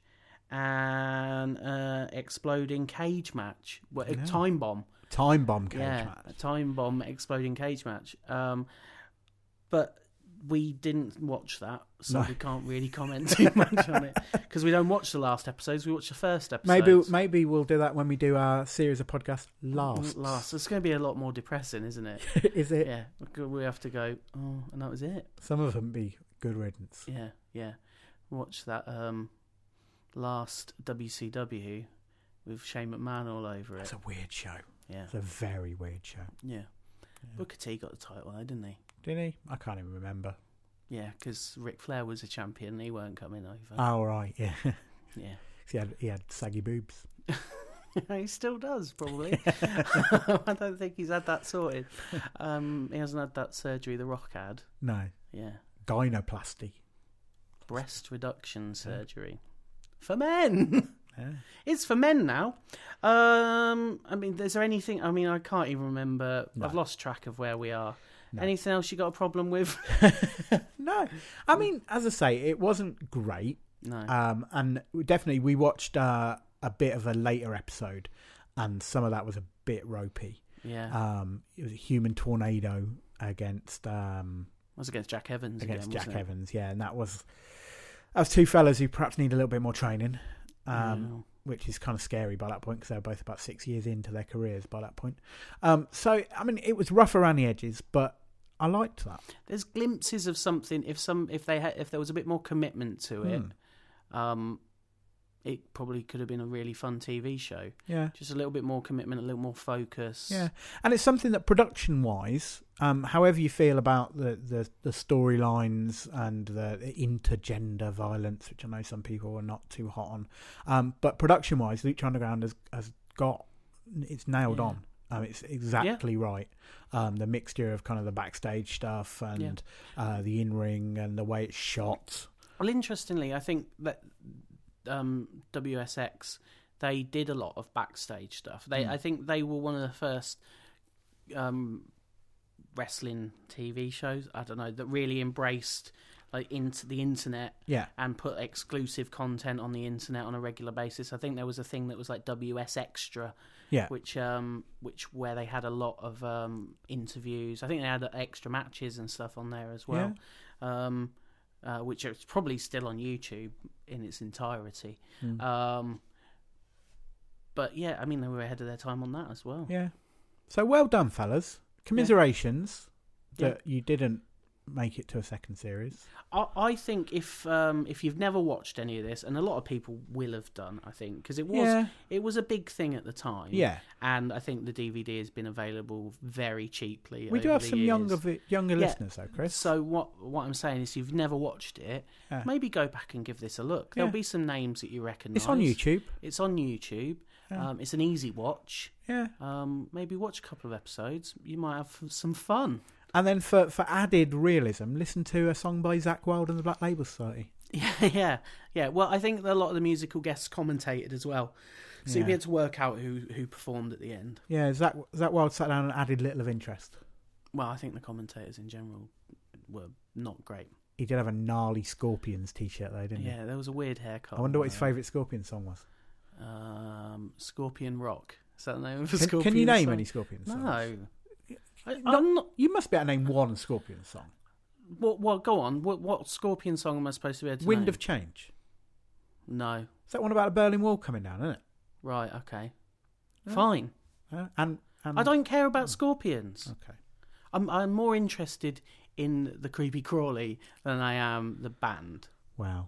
[SPEAKER 2] and uh, exploding cage match, well, a
[SPEAKER 3] Yeah.
[SPEAKER 2] time bomb.
[SPEAKER 3] Time bomb cage
[SPEAKER 2] yeah,
[SPEAKER 3] match.
[SPEAKER 2] a time bomb exploding cage match. Um, but we didn't watch that, so
[SPEAKER 3] No.
[SPEAKER 2] we can't really [laughs] comment too much on it because we don't watch the last episodes. We watch the first episode.
[SPEAKER 3] Maybe maybe we'll do that when we do our series of podcasts last.
[SPEAKER 2] last. It's going to be a lot more depressing, isn't it? [laughs]
[SPEAKER 3] Is it?
[SPEAKER 2] yeah, we have to go. Oh, and that was it.
[SPEAKER 3] Some of them be good riddance.
[SPEAKER 2] Yeah, yeah. Watch that um, last WCW with Shane McMahon all over it.
[SPEAKER 3] It's a weird show.
[SPEAKER 2] Yeah,
[SPEAKER 3] It's a very weird show.
[SPEAKER 2] yeah.
[SPEAKER 3] Yeah.
[SPEAKER 2] Booker T got the title, though, didn't he?
[SPEAKER 3] Did he? I can't even remember.
[SPEAKER 2] Yeah, because Ric Flair was a champion. He weren't coming over.
[SPEAKER 3] Oh right, yeah. [laughs]
[SPEAKER 2] yeah.
[SPEAKER 3] he had he had saggy boobs. [laughs]
[SPEAKER 2] he still does, probably. [laughs] I don't think he's had that sorted. Um, he hasn't had that surgery The Rock had.
[SPEAKER 3] No,
[SPEAKER 2] Yeah.
[SPEAKER 3] gynoplasty.
[SPEAKER 2] Breast reduction surgery. For men!
[SPEAKER 3] Yeah.
[SPEAKER 2] it's for men now. Um, I mean, is there anything? I mean, I can't even remember.
[SPEAKER 3] No.
[SPEAKER 2] I've lost track of where we are.
[SPEAKER 3] No.
[SPEAKER 2] Anything else you got a problem with? [laughs] [laughs]
[SPEAKER 3] no, I mean, as I say, it wasn't great.
[SPEAKER 2] No.
[SPEAKER 3] Um, and definitely we watched uh, a bit of a later episode, and some of that was a bit ropey.
[SPEAKER 2] yeah.
[SPEAKER 3] Um, it was a human tornado against um,
[SPEAKER 2] I was against Jack Evans
[SPEAKER 3] against
[SPEAKER 2] again,
[SPEAKER 3] Jack
[SPEAKER 2] wasn't it?
[SPEAKER 3] Evans, yeah, and that was that was two fellas who perhaps need a little bit more training, um, which is kind of scary by that point because they were both about six years into their careers by that point. Um, so I mean, it was rough around the edges, but I liked that.
[SPEAKER 2] There's glimpses of something. If some, if they had, if there was a bit more commitment to it,
[SPEAKER 3] Hmm.
[SPEAKER 2] um, it probably could have been a really fun TV show.
[SPEAKER 3] Yeah.
[SPEAKER 2] Just a little bit more commitment, a little more focus.
[SPEAKER 3] Yeah, and it's something that production-wise, um, however you feel about the the, the storylines and the intergender violence, which I know some people are not too hot on, um, but production-wise, Lucha Underground has has got it's nailed
[SPEAKER 2] Yeah.
[SPEAKER 3] on. Um, it's exactly right. Um, the mixture of kind of the backstage stuff and uh, the in-ring and the way it's shot.
[SPEAKER 2] Well, interestingly, I think that um, WSX they did a lot of backstage stuff. They,
[SPEAKER 3] Hmm.
[SPEAKER 2] I think, they were one of the first um, wrestling TV shows. I don't know that really embraced like into the internet
[SPEAKER 3] Yeah,
[SPEAKER 2] and put exclusive content on the internet on a regular basis. I think there was a thing that was like WS Extra,
[SPEAKER 3] yeah,
[SPEAKER 2] which um which where they had a lot of um interviews. I think they had extra matches and stuff on there as well. Um uh, which is probably still on YouTube in its entirety.
[SPEAKER 3] Mm.
[SPEAKER 2] Um but yeah, I mean they were ahead of their time on that as well.
[SPEAKER 3] yeah. So well done, fellas. Commiserations
[SPEAKER 2] Yeah.
[SPEAKER 3] that you didn't make it to a second series.
[SPEAKER 2] I, I think if um if you've never watched any of this, and a lot of people will have done, I think, because it was
[SPEAKER 3] Yeah,
[SPEAKER 2] it was a big thing at the time.
[SPEAKER 3] yeah.
[SPEAKER 2] and I think the DVD has been available very cheaply.
[SPEAKER 3] We do have some
[SPEAKER 2] years.
[SPEAKER 3] younger younger
[SPEAKER 2] Yeah.
[SPEAKER 3] listeners, though, Chris.
[SPEAKER 2] So what what I'm saying is, if you've never watched it,
[SPEAKER 3] Yeah.
[SPEAKER 2] maybe go back and give this a look. There'll be some names that you recognise.
[SPEAKER 3] it's on YouTube.
[SPEAKER 2] It's on YouTube. Um, it's an easy watch.
[SPEAKER 3] Yeah,
[SPEAKER 2] Um, maybe watch a couple of episodes. You might have some fun.
[SPEAKER 3] And then for for added realism, listen to a song by Zakk Wylde and the Black Label Society. [laughs]
[SPEAKER 2] Yeah, yeah, yeah. Well, I think a lot of the musical guests commentated as well, so you'll be able to work out who who performed at the end.
[SPEAKER 3] Yeah, Zakk Zakk Wylde sat down and added little of interest.
[SPEAKER 2] Well, I think the commentators in general were not great.
[SPEAKER 3] He did have a gnarly Scorpions T-shirt though, didn't he?
[SPEAKER 2] Yeah, there was a weird haircut.
[SPEAKER 3] I wonder what his favourite Scorpion song was.
[SPEAKER 2] Um, Scorpion Rock. Is that the name of a
[SPEAKER 3] Can,
[SPEAKER 2] Scorpion
[SPEAKER 3] can you name
[SPEAKER 2] song?
[SPEAKER 3] any Scorpion songs?
[SPEAKER 2] No. I, I'm not.
[SPEAKER 3] You must be able to name one Scorpion song.
[SPEAKER 2] What? What? Go on. What? What Scorpion song am I supposed to be able to
[SPEAKER 3] Wind
[SPEAKER 2] name?
[SPEAKER 3] of Change.
[SPEAKER 2] No.
[SPEAKER 3] Is that one about the Berlin Wall coming down, isn't it?
[SPEAKER 2] Right. Okay.
[SPEAKER 3] Yeah.
[SPEAKER 2] Fine.
[SPEAKER 3] Uh, and, and
[SPEAKER 2] I don't care about scorpions.
[SPEAKER 3] Okay.
[SPEAKER 2] I'm. I'm more interested in the creepy crawly than I am the band.
[SPEAKER 3] Wow.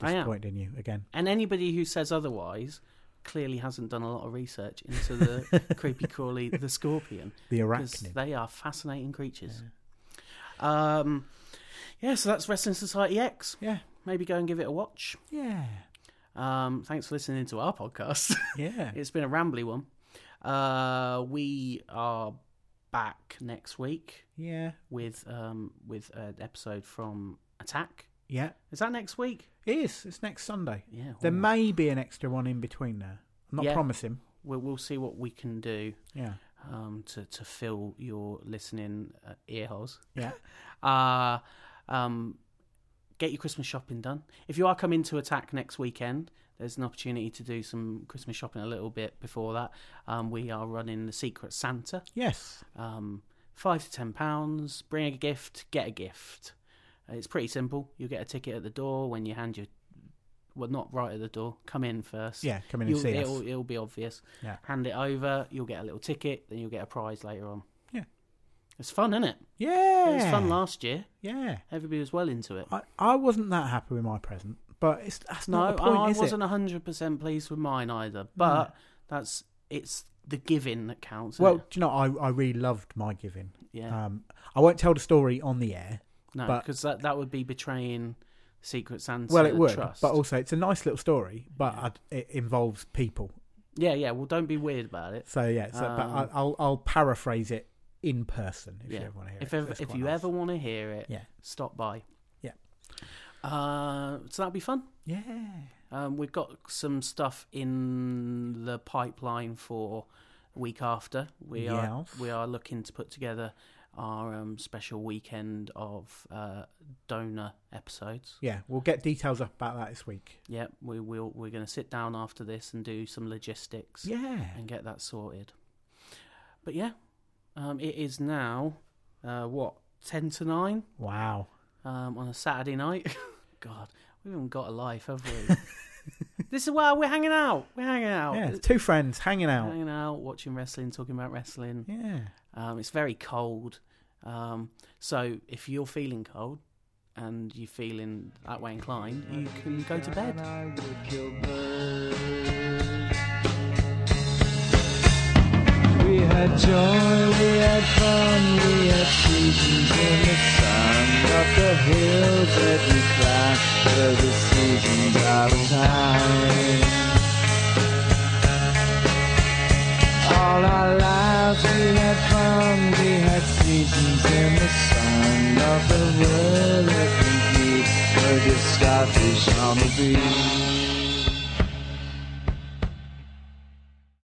[SPEAKER 2] Am.
[SPEAKER 3] Disappointed in you again.
[SPEAKER 2] And anybody who says otherwise clearly hasn't done a lot of research into the [laughs] creepy crawly, the scorpion.
[SPEAKER 3] The arachnid.
[SPEAKER 2] they are fascinating creatures. Um, yeah, so that's Wrestling Society X.
[SPEAKER 3] Yeah.
[SPEAKER 2] Maybe go and give it a watch.
[SPEAKER 3] Yeah.
[SPEAKER 2] Um, thanks for listening to our podcast. [laughs]
[SPEAKER 3] Yeah.
[SPEAKER 2] it's been a rambly one. Uh, we are back next week
[SPEAKER 3] yeah.
[SPEAKER 2] with um, with an episode from Attack.
[SPEAKER 3] Yeah.
[SPEAKER 2] Is that next week?
[SPEAKER 3] It is. It's next Sunday.
[SPEAKER 2] Yeah.
[SPEAKER 3] There may be an extra one in between there. I'm not
[SPEAKER 2] Yeah.
[SPEAKER 3] promising.
[SPEAKER 2] We'll, we'll see what we can do
[SPEAKER 3] Yeah.
[SPEAKER 2] um, to to fill your listening uh, ear holes.
[SPEAKER 3] Yeah. [laughs]
[SPEAKER 2] Uh, um, get your Christmas shopping done. If you are coming to Attack next weekend, there's an opportunity to do some Christmas shopping a little bit before that. Um, we are running the Secret Santa.
[SPEAKER 3] Yes.
[SPEAKER 2] Um, five to ten pounds. Bring a gift, get a gift. Uh, It's pretty simple. You get a ticket at the door when you hand your, well, not right at the door. Come in first.
[SPEAKER 3] Yeah, come in and
[SPEAKER 2] You'll,
[SPEAKER 3] see
[SPEAKER 2] it'll,
[SPEAKER 3] us.
[SPEAKER 2] it'll be obvious.
[SPEAKER 3] Yeah.
[SPEAKER 2] Hand it over. You'll get a little ticket. Then you'll get a prize later on.
[SPEAKER 3] Yeah.
[SPEAKER 2] It's fun, isn't it?
[SPEAKER 3] Yeah.
[SPEAKER 2] It was fun last year.
[SPEAKER 3] Yeah.
[SPEAKER 2] Everybody was well into it.
[SPEAKER 3] I, I wasn't that happy with my present, but it's that's
[SPEAKER 2] No,
[SPEAKER 3] not the point,
[SPEAKER 2] I
[SPEAKER 3] is
[SPEAKER 2] wasn't hundred percent pleased with mine either. But that's it's the giving that counts.
[SPEAKER 3] Well, do you know, I, I really loved my giving.
[SPEAKER 2] yeah,
[SPEAKER 3] Um, I won't tell the story on the air.
[SPEAKER 2] No,
[SPEAKER 3] but-
[SPEAKER 2] because that that would be betraying Secret Santa.
[SPEAKER 3] Well, it would,
[SPEAKER 2] trust.
[SPEAKER 3] but also it's a nice little story, but
[SPEAKER 2] Yeah.
[SPEAKER 3] I'd, it involves people.
[SPEAKER 2] yeah, yeah. Well, don't be weird about it.
[SPEAKER 3] So yeah, so, but I,
[SPEAKER 2] Um,
[SPEAKER 3] I'll I'll paraphrase it in person if
[SPEAKER 2] Yeah.
[SPEAKER 3] you ever want to hear
[SPEAKER 2] If
[SPEAKER 3] it.
[SPEAKER 2] ever, if you
[SPEAKER 3] nice.
[SPEAKER 2] ever want to hear it,
[SPEAKER 3] Yeah.
[SPEAKER 2] stop by.
[SPEAKER 3] Yeah.
[SPEAKER 2] Uh, so that'll be fun.
[SPEAKER 3] yeah,
[SPEAKER 2] Um, we've got some stuff in the pipeline for week after. We are we are looking to put together our um, special weekend of uh, donor episodes.
[SPEAKER 3] yeah, we'll get details up about that this week.
[SPEAKER 2] Yep, we will. We're going to sit down after this and do some logistics
[SPEAKER 3] Yeah,
[SPEAKER 2] and get that sorted. But yeah, um, it is now uh, what ten to nine
[SPEAKER 3] wow.
[SPEAKER 2] um, on a Saturday night. [laughs] God, we haven't got a life, have we? [laughs] this is why we're hanging out. We're hanging out.
[SPEAKER 3] Yeah, two friends hanging out.
[SPEAKER 2] hanging out, watching wrestling, talking about wrestling.
[SPEAKER 3] Yeah,
[SPEAKER 2] Um, it's very cold, um, so if you're feeling cold and you're feeling that way inclined, you can go to bed.
[SPEAKER 1] We had joy, we had fun, we had seasons in the sun. Up the hills that we climbed the seasons out of time. All our lives we had fun, we had seasons in the sun. Of the world we keep were just starfish on the beach.